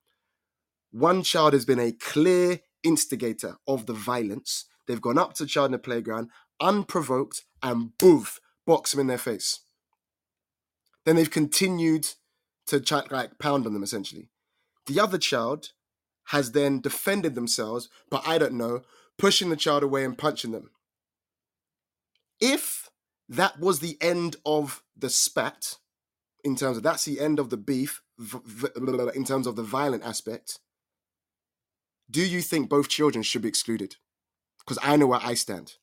One child has been a clear instigator of the violence. They've gone up to the child in the playground, unprovoked, and boof, box him in their face. Then they've continued to try, like pound on them essentially. The other child has then defended themselves, but I don't know, pushing the child away and punching them. If that was the end of the spat, in terms of that's the end of the beef in terms of the violent aspect do you think both children should be excluded? Because i know where i stand.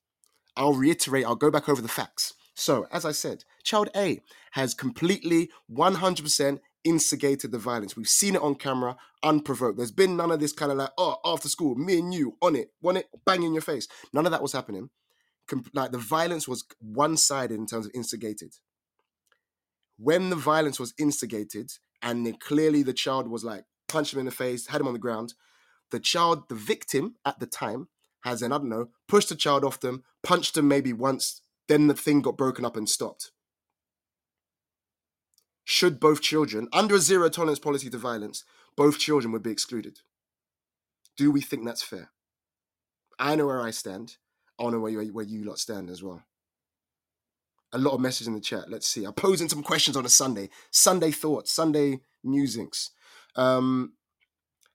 I'll reiterate i'll go back over the facts. So as i said child a has completely 100% instigated the violence. We've seen it on camera unprovoked. There's been none of this kind of like oh after school me and you on it want it bang in your face. None of that was happening. Like the violence was one-sided in terms of instigated. When the violence was instigated and clearly the child was like punched him in the face, had him on the ground, the child, the victim at the time, has then, I don't know, pushed the child off them, punched them maybe once, then the thing got broken up and stopped. Should both children, under a zero tolerance policy to violence, both children would be excluded? Do we think that's fair? I know where I stand. I know where you, where you lot stand as well a lot of messages in the chat. Let's see. I'm posing some questions on a Sunday. Sunday thoughts, Sunday musings. Um,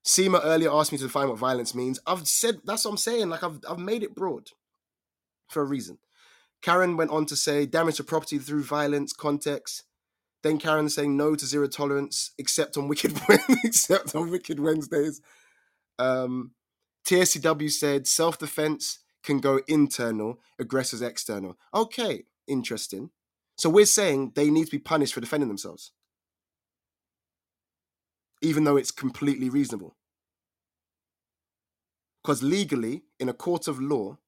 Seema earlier asked me to define what violence means. I've said that's what I'm saying. Like I've I've made it broad for a reason. Karen went on to say damage to property through violence, context. Then Karen saying no to zero tolerance, except on wicked except on wicked Wednesdays. Um, TSCW said self defense can go internal, aggressors external. Okay, interesting. So we're saying they need to be punished for defending themselves, even though it's completely reasonable. Because legally, in a court of law,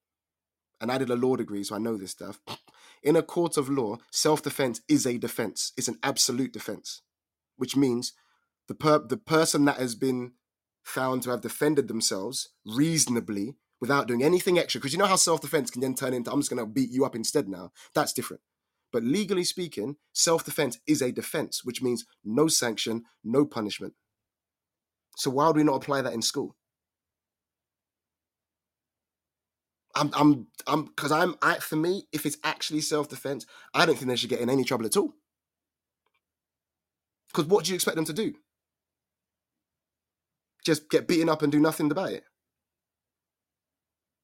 and I did a law degree, so I know this stuff. In a court of law, self defense is a defense, it's an absolute defense, which means the, per- the person that has been found to have defended themselves reasonably without doing anything extra. Because you know how self defense can then turn into, I'm just going to beat you up instead now. That's different. But legally speaking, self defense is a defense, which means no sanction, no punishment. So why would we not apply that in school? I'm, I'm, I'm, because I'm, I, for me, if it's actually self defense, I don't think they should get in any trouble at all. Because what do you expect them to do? Just get beaten up and do nothing about it?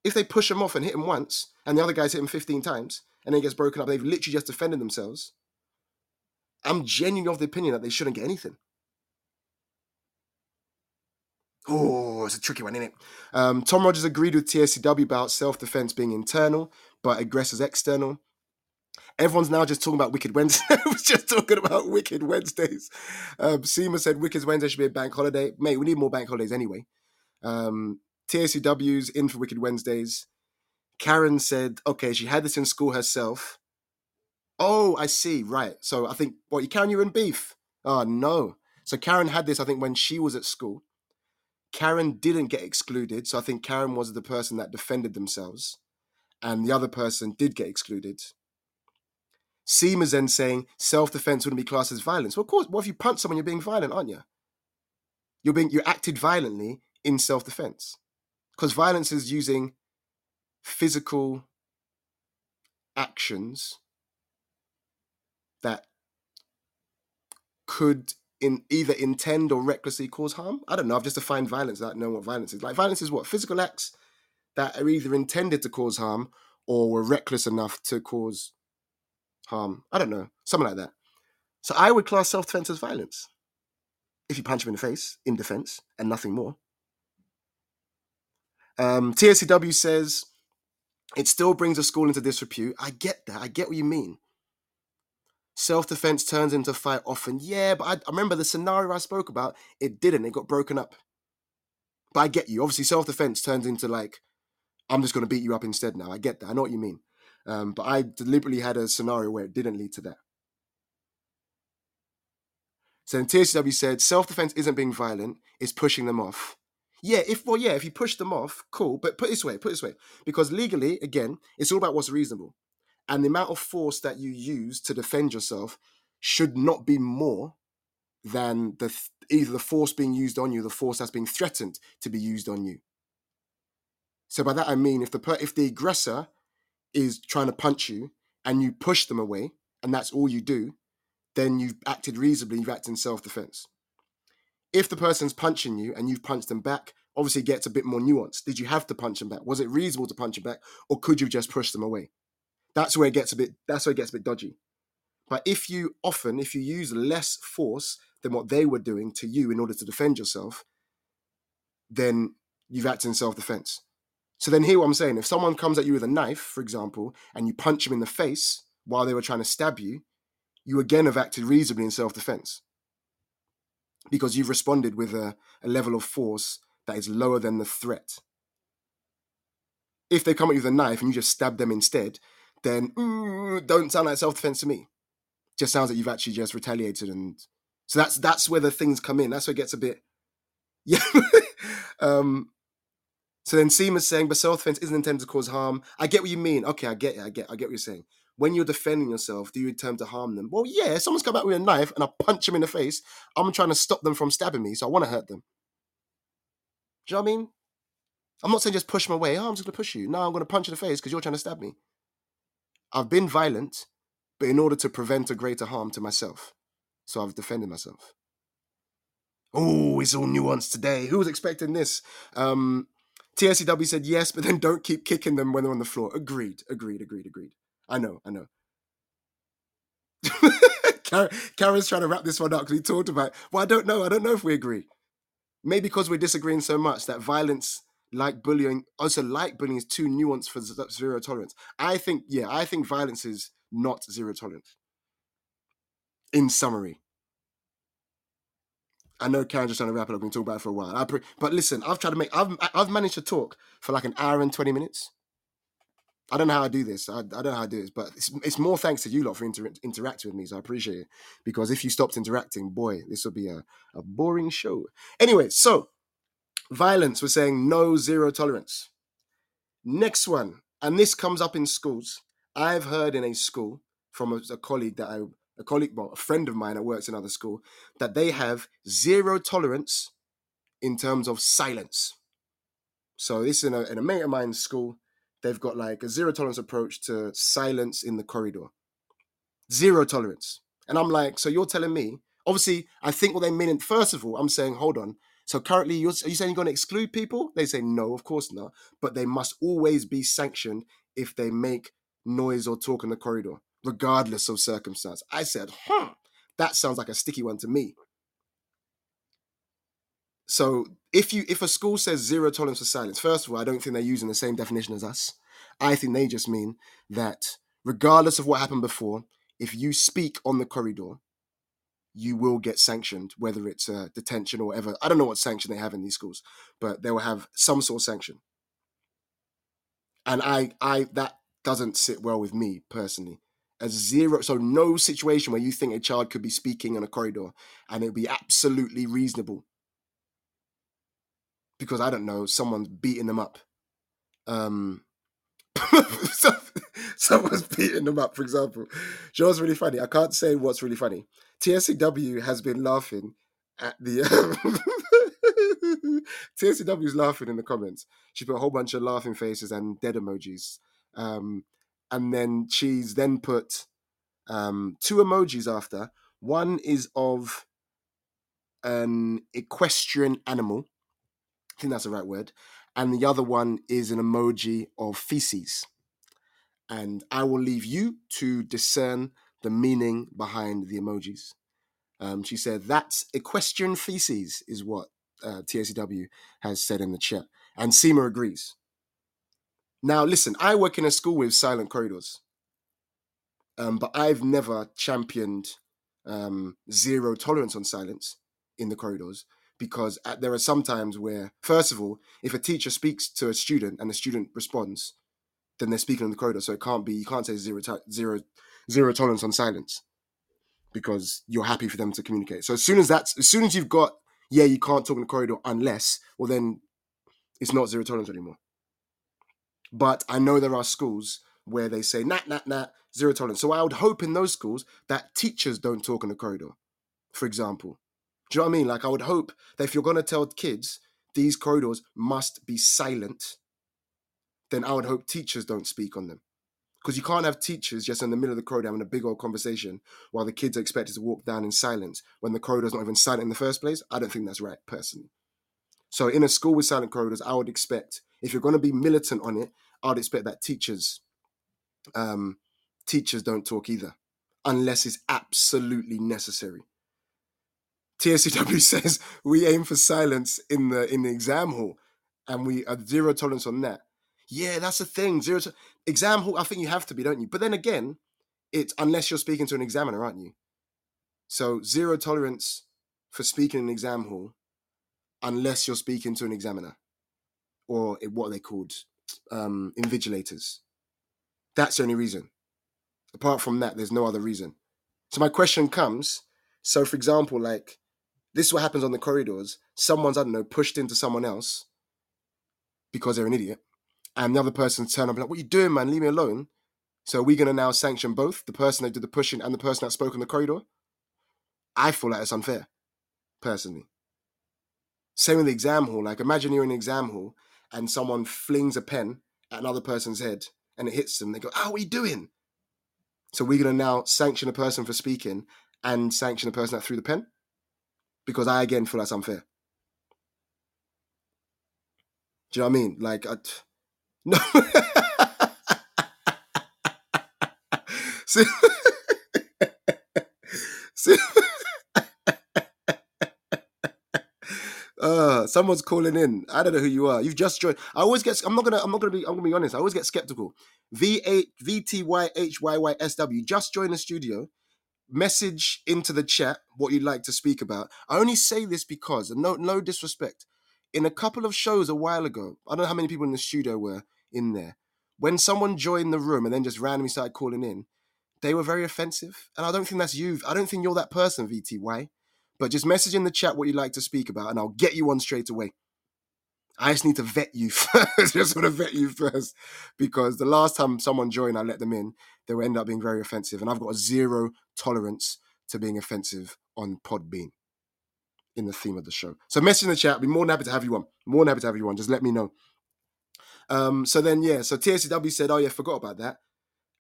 If they push him off and hit him once, and the other guys hit him 15 times, and then he gets broken up, they've literally just defended themselves. I'm genuinely of the opinion that they shouldn't get anything. Oh, it's a tricky one, isn't it? Um, Tom Rogers agreed with TSCW about self defense being internal, but aggressors external. Everyone's now just talking about Wicked Wednesday. I was just talking about Wicked Wednesdays. Um, Seema said Wicked Wednesday should be a bank holiday. Mate, we need more bank holidays anyway. Um, TSCW's in for Wicked Wednesdays. Karen said, okay, she had this in school herself. Oh, I see. Right. So I think, what, Karen, you're in beef? Oh, no. So Karen had this, I think, when she was at school. Karen didn't get excluded. So I think Karen was the person that defended themselves. And the other person did get excluded. Seema's then saying self defense wouldn't be classed as violence. Well, of course, what if you punch someone, you're being violent, aren't you? You're being you acted violently in self defense. Because violence is using physical actions that could in either intend or recklessly cause harm. I don't know. I've just defined violence. I don't know what violence is. Like violence is what physical acts that are either intended to cause harm or were reckless enough to cause harm. I don't know, something like that. So I would class self defense as violence. If you punch him in the face in defense and nothing more. Um, TSCW says it still brings a school into disrepute. I get that. I get what you mean. Self defense turns into fight often. Yeah, but I, I remember the scenario I spoke about. It didn't. It got broken up. But I get you. Obviously, self defense turns into like, I'm just going to beat you up instead now. I get that. I know what you mean. Um, but I deliberately had a scenario where it didn't lead to that. So then TSW said self defense isn't being violent, it's pushing them off. Yeah, if well, yeah, if you push them off, cool. But put this way, put this way, because legally, again, it's all about what's reasonable, and the amount of force that you use to defend yourself should not be more than the either the force being used on you, the force that's being threatened to be used on you. So by that I mean, if the if the aggressor is trying to punch you and you push them away, and that's all you do, then you've acted reasonably, you've acted in self defense. If the person's punching you and you've punched them back, obviously it gets a bit more nuanced. Did you have to punch them back? Was it reasonable to punch them back, or could you just push them away? That's where it gets a bit. That's where it gets a bit dodgy. But if you often, if you use less force than what they were doing to you in order to defend yourself, then you've acted in self defense. So then hear what I'm saying. If someone comes at you with a knife, for example, and you punch them in the face while they were trying to stab you, you again have acted reasonably in self-defense. Because you've responded with a, a level of force that is lower than the threat. If they come at you with a knife and you just stab them instead, then ooh, don't sound like self-defense to me. Just sounds like you've actually just retaliated and so that's that's where the things come in. That's where it gets a bit yeah. um so then Seema's saying, but self-defense isn't intended to cause harm. I get what you mean. Okay, I get it. I get I get what you're saying. When you're defending yourself, do you attempt to harm them? Well, yeah, someone's come out with a knife and I punch them in the face. I'm trying to stop them from stabbing me, so I want to hurt them. Do you know what I mean? I'm not saying just push them away. Oh, I'm just gonna push you. No, I'm gonna punch you in the face because you're trying to stab me. I've been violent, but in order to prevent a greater harm to myself. So I've defended myself. Oh, it's all nuanced today. Who was expecting this? Um, TSCW said yes, but then don't keep kicking them when they're on the floor. Agreed, agreed, agreed, agreed. I know, I know. Karen's trying to wrap this one up because we talked about. Well, I don't know. I don't know if we agree. Maybe because we're disagreeing so much that violence, like bullying, also like bullying, is too nuanced for zero tolerance. I think, yeah, I think violence is not zero tolerance. In summary, I know Karen's just trying to wrap it up. We can talk about it for a while. Pre- but listen, I've tried to make. I've I've managed to talk for like an hour and twenty minutes. I don't know how I do this. I, I don't know how I do this, but it's, it's more thanks to you lot for inter- interacting with me. So I appreciate it because if you stopped interacting, boy, this would be a, a boring show. Anyway, so violence, we're saying no zero tolerance. Next one, and this comes up in schools. I've heard in a school from a, a colleague that I a colleague, well, a friend of mine that works in another school, that they have zero tolerance in terms of silence. So this is in a, in a mate of mine's school. They've got like a zero tolerance approach to silence in the corridor. Zero tolerance. And I'm like, so you're telling me Obviously, I think what they mean. First of all, I'm saying, hold on. So currently, you're, are you saying you're going to exclude people? They say no, of course not. But they must always be sanctioned if they make noise or talk in the corridor, regardless of circumstance. I said, huh, that sounds like a sticky one to me. So if you if a school says zero tolerance for silence, first of all, I don't think they're using the same definition as us. I think they just mean that regardless of what happened before, if you speak on the corridor, you will get sanctioned, whether it's a detention or whatever. I don't know what sanction they have in these schools, but they will have some sort of sanction. And I, I that doesn't sit well with me personally. A zero, so no situation where you think a child could be speaking in a corridor and it would be absolutely reasonable because I don't know, someone's beating them up. Um, someone's beating them up, for example. You know really funny? I can't say what's really funny. TSCW has been laughing at the. TSCW is laughing in the comments. She put a whole bunch of laughing faces and dead emojis. Um, and then she's then put um, two emojis after. One is of an equestrian animal. I think that's the right word. And the other one is an emoji of feces. And I will leave you to discern the meaning behind the emojis. Um, she said, That's equestrian feces, is what uh, TSCW has said in the chat. And Seema agrees. Now, listen, I work in a school with silent corridors, um, but I've never championed um, zero tolerance on silence in the corridors because at, there are some times where, first of all, if a teacher speaks to a student and the student responds, then they're speaking in the corridor. So it can't be, you can't say zero, zero, zero tolerance on silence because you're happy for them to communicate. So as soon as that's, as soon as you've got, yeah, you can't talk in the corridor unless, well, then it's not zero tolerance anymore. But I know there are schools where they say, nat, nat, nat, zero tolerance. So I would hope in those schools that teachers don't talk in the corridor, for example. Do you know what I mean? Like, I would hope that if you're going to tell kids these corridors must be silent, then I would hope teachers don't speak on them. Because you can't have teachers just in the middle of the corridor having a big old conversation while the kids are expected to walk down in silence when the corridor's not even silent in the first place. I don't think that's right, personally. So, in a school with silent corridors, I would expect, if you're going to be militant on it, I would expect that teachers, um, teachers don't talk either, unless it's absolutely necessary. TSCW says we aim for silence in the in the exam hall, and we are zero tolerance on that. Yeah, that's the thing. Zero to- exam hall. I think you have to be, don't you? But then again, it's unless you're speaking to an examiner, aren't you? So zero tolerance for speaking in an exam hall, unless you're speaking to an examiner, or what are they called, um, invigilators. That's the only reason. Apart from that, there's no other reason. So my question comes. So, for example, like this is what happens on the corridors. Someone's, I don't know, pushed into someone else because they're an idiot. And the other person's turn up and be like, what are you doing, man? Leave me alone. So are we going to now sanction both the person that did the pushing and the person that spoke in the corridor? I feel like it's unfair, personally. Same with the exam hall. Like, imagine you're in an exam hall and someone flings a pen at another person's head and it hits them. They go, oh, what are you doing? So we're going to now sanction a person for speaking and sanction the person that threw the pen? because I again feel that's unfair. Do you know what I mean? Like, I, no. see, see, uh, someone's calling in. I don't know who you are. You've just joined. I always get. I'm not gonna. I'm not gonna be. I'm gonna be honest. I always get skeptical. V A V T Y H Y Y S W. Just joined the studio message into the chat what you'd like to speak about. I only say this because, and no, no disrespect, in a couple of shows a while ago, I don't know how many people in the studio were in there. When someone joined the room and then just randomly started calling in, they were very offensive. And I don't think that's you. I don't think you're that person, VTY. But just message in the chat what you'd like to speak about, and I'll get you on straight away. I just need to vet you first. just want to vet you first because the last time someone joined, I let them in. They will end up being very offensive, and I've got a zero tolerance to being offensive on Podbean in the theme of the show. So message in the chat. I'll be more than happy to have you on. More than happy to have you on. Just let me know. Um, so then yeah, so TSCW said, "Oh yeah, forgot about that,"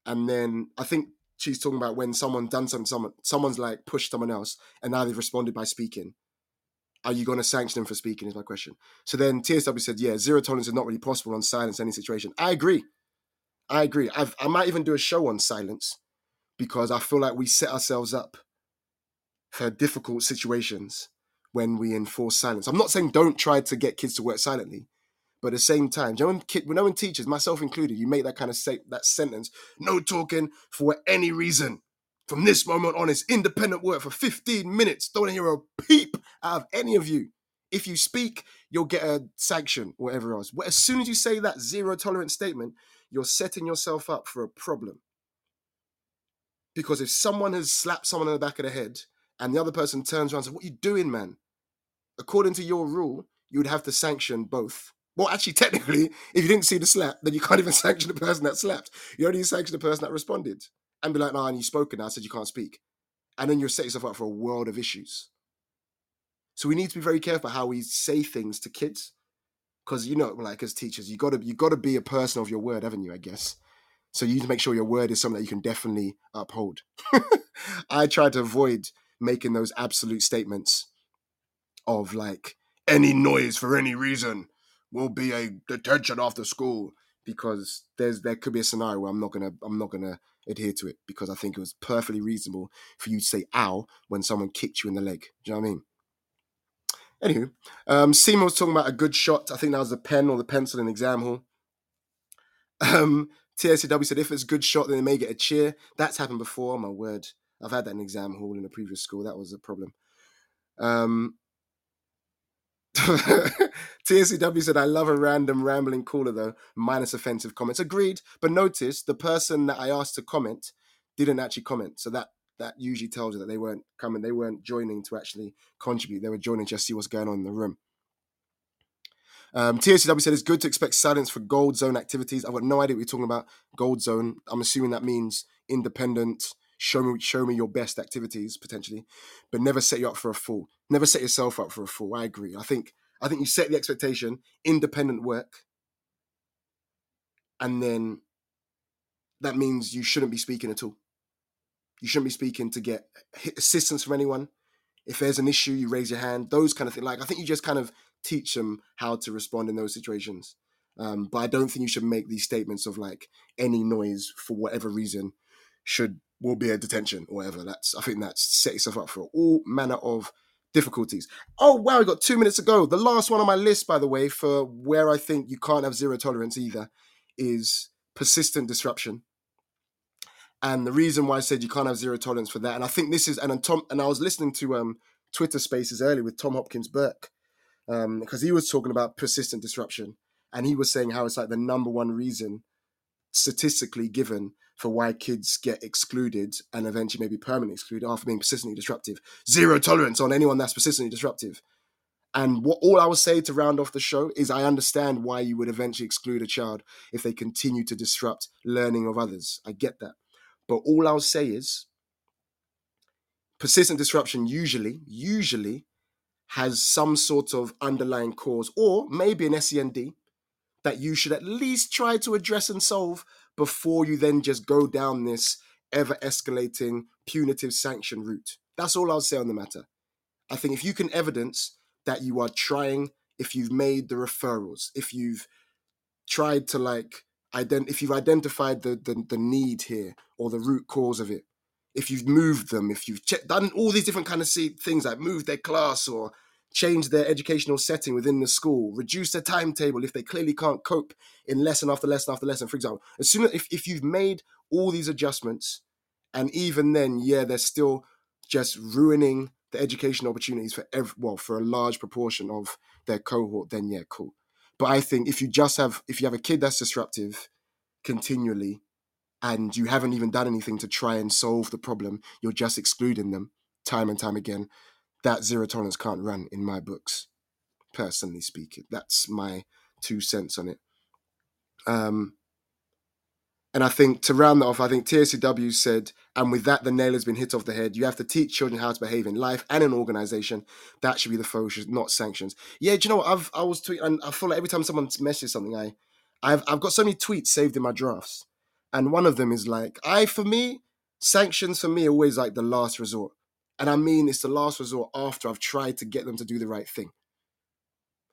and then I think she's talking about when someone done something, someone someone's like pushed someone else, and now they've responded by speaking. Are you going to sanction them for speaking? Is my question. So then TSW said, yeah, zero tolerance is not really possible on silence in any situation. I agree. I agree. I've, I might even do a show on silence because I feel like we set ourselves up for difficult situations when we enforce silence. I'm not saying don't try to get kids to work silently, but at the same time, you know, when, kid, when, teachers, myself included, you make that kind of say, that sentence, no talking for any reason. From this moment on, it's independent work for 15 minutes. Don't hear a peep out of any of you. If you speak, you'll get a sanction, or whatever else. As soon as you say that zero tolerance statement, you're setting yourself up for a problem. Because if someone has slapped someone in the back of the head and the other person turns around and says, What are you doing, man? According to your rule, you would have to sanction both. Well, actually, technically, if you didn't see the slap, then you can't even sanction the person that slapped. You only sanction the person that responded and be like, "No, nah, and you've spoken. I said you can't speak," and then you're set yourself up for a world of issues. So we need to be very careful how we say things to kids, because you know, like as teachers, you gotta you gotta be a person of your word, haven't you? I guess. So you need to make sure your word is something that you can definitely uphold. I try to avoid making those absolute statements of like any noise for any reason will be a detention after school because there's there could be a scenario where I'm not gonna I'm not gonna adhere to it because I think it was perfectly reasonable for you to say ow when someone kicked you in the leg. Do you know what I mean? Anywho, um, Seema was talking about a good shot. I think that was the pen or the pencil in exam hall. Um, TSCW said if it's a good shot, then they may get a cheer. That's happened before. My word, I've had that in exam hall in a previous school. That was a problem. Um, TSCW said, I love a random rambling caller though, minus offensive comments. Agreed. But notice the person that I asked to comment didn't actually comment. So that that usually tells you that they weren't coming, they weren't joining to actually contribute. They were joining just to see what's going on in the room. Um, TSCW said it's good to expect silence for gold zone activities. I've got no idea what you're talking about. Gold zone. I'm assuming that means independent. Show me, show me your best activities potentially, but never set you up for a fool. Never set yourself up for a fool. I agree. I think I think you set the expectation, independent work, and then that means you shouldn't be speaking at all. You shouldn't be speaking to get assistance from anyone. If there's an issue, you raise your hand. Those kind of things. Like I think you just kind of teach them how to respond in those situations. Um, but I don't think you should make these statements of like any noise for whatever reason should will be a detention or whatever. That's I think that's set yourself up for all manner of difficulties. Oh wow, we got two minutes to go. The last one on my list, by the way, for where I think you can't have zero tolerance either, is persistent disruption. And the reason why I said you can't have zero tolerance for that, and I think this is, and Tom, and I was listening to um, Twitter Spaces earlier with Tom Hopkins Burke, because um, he was talking about persistent disruption, and he was saying how it's like the number one reason, statistically given, for why kids get excluded and eventually maybe permanently excluded after being persistently disruptive. Zero tolerance on anyone that's persistently disruptive. And what all I will say to round off the show is I understand why you would eventually exclude a child if they continue to disrupt learning of others. I get that. But all I'll say is persistent disruption usually, usually has some sort of underlying cause or maybe an SEND that you should at least try to address and solve before you then just go down this ever escalating punitive sanction route. That's all I'll say on the matter. I think if you can evidence that you are trying, if you've made the referrals, if you've tried to like ident- if you've identified the, the the need here or the root cause of it, if you've moved them, if you've done all these different kind of see- things like moved their class or change their educational setting within the school, reduce their timetable if they clearly can't cope in lesson after lesson after lesson. For example, as soon as if, if you've made all these adjustments, and even then, yeah, they're still just ruining the education opportunities for every well for a large proportion of their cohort, then yeah, cool. But I think if you just have if you have a kid that's disruptive continually and you haven't even done anything to try and solve the problem, you're just excluding them time and time again that zero tolerance can't run in my books, personally speaking. That's my two cents on it. Um, and I think to round that off, I think TSCW said, and with that, the nail has been hit off the head. You have to teach children how to behave in life and in organization. That should be the focus, not sanctions. Yeah, do you know what? I've I was tweeting, and I feel like every time someone messages something, I, I've I've got so many tweets saved in my drafts, and one of them is like, I for me, sanctions for me always like the last resort. And I mean, it's the last resort after I've tried to get them to do the right thing.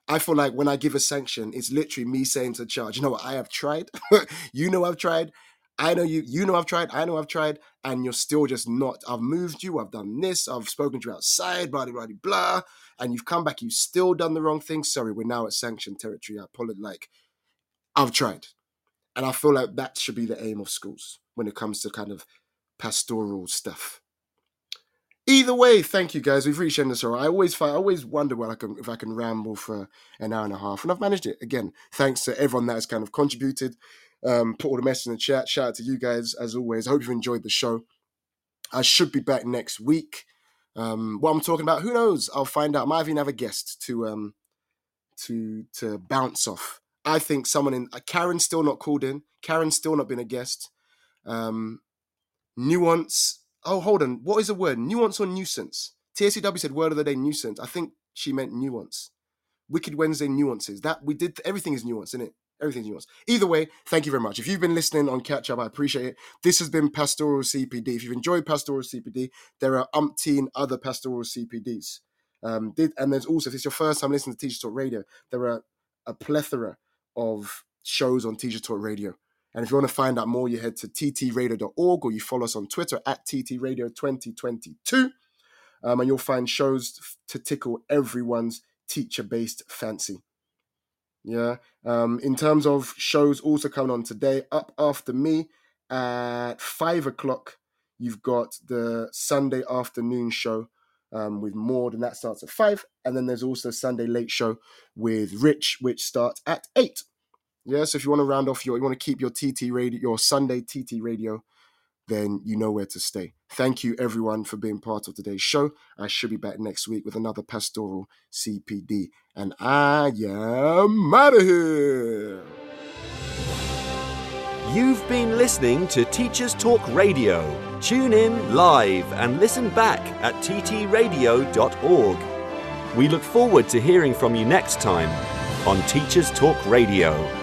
I feel like when I give a sanction, it's literally me saying to the child, you know what, I have tried. you know I've tried. I know you, you know I've tried, I know I've tried, and you're still just not. I've moved you, I've done this, I've spoken to you outside, blah, blah, blah, blah, and you've come back, you've still done the wrong thing. Sorry, we're now at sanction territory. I pull it Like, I've tried. And I feel like that should be the aim of schools when it comes to kind of pastoral stuff. Either way, thank you guys. We've reached the end of the show. I always find, I always wonder when I can if I can ramble for an hour and a half, and I've managed it again. Thanks to everyone that has kind of contributed, um, put all the messages in the chat. Shout out to you guys as always. I hope you've enjoyed the show. I should be back next week. Um, what I'm talking about, who knows? I'll find out. I might even have a guest to um to to bounce off. I think someone in uh, Karen's still not called in. Karen's still not been a guest. Um, nuance. Oh, hold on. What is the word? Nuance or nuisance? TSCW said word of the day nuisance. I think she meant nuance. Wicked Wednesday nuances. That we did. Everything is nuance, isn't it? Everything's nuance. Either way, thank you very much. If you've been listening on catch up, I appreciate it. This has been Pastoral CPD. If you've enjoyed Pastoral CPD, there are umpteen other Pastoral CPDs. Um, did, and there's also, if it's your first time listening to Teacher Talk Radio, there are a plethora of shows on Teacher Talk Radio. And if you want to find out more, you head to ttradio.org or you follow us on Twitter at ttradio2022. Um, and you'll find shows to tickle everyone's teacher based fancy. Yeah. Um, in terms of shows also coming on today, up after me at five o'clock, you've got the Sunday afternoon show um, with Maud, and that starts at five. And then there's also Sunday late show with Rich, which starts at eight. Yeah, so if you want to round off your, you want to keep your TT radio, your Sunday TT radio, then you know where to stay. Thank you everyone for being part of today's show. I should be back next week with another pastoral CPD, and I am out of here. You've been listening to Teachers Talk Radio. Tune in live and listen back at ttradio.org. We look forward to hearing from you next time on Teachers Talk Radio.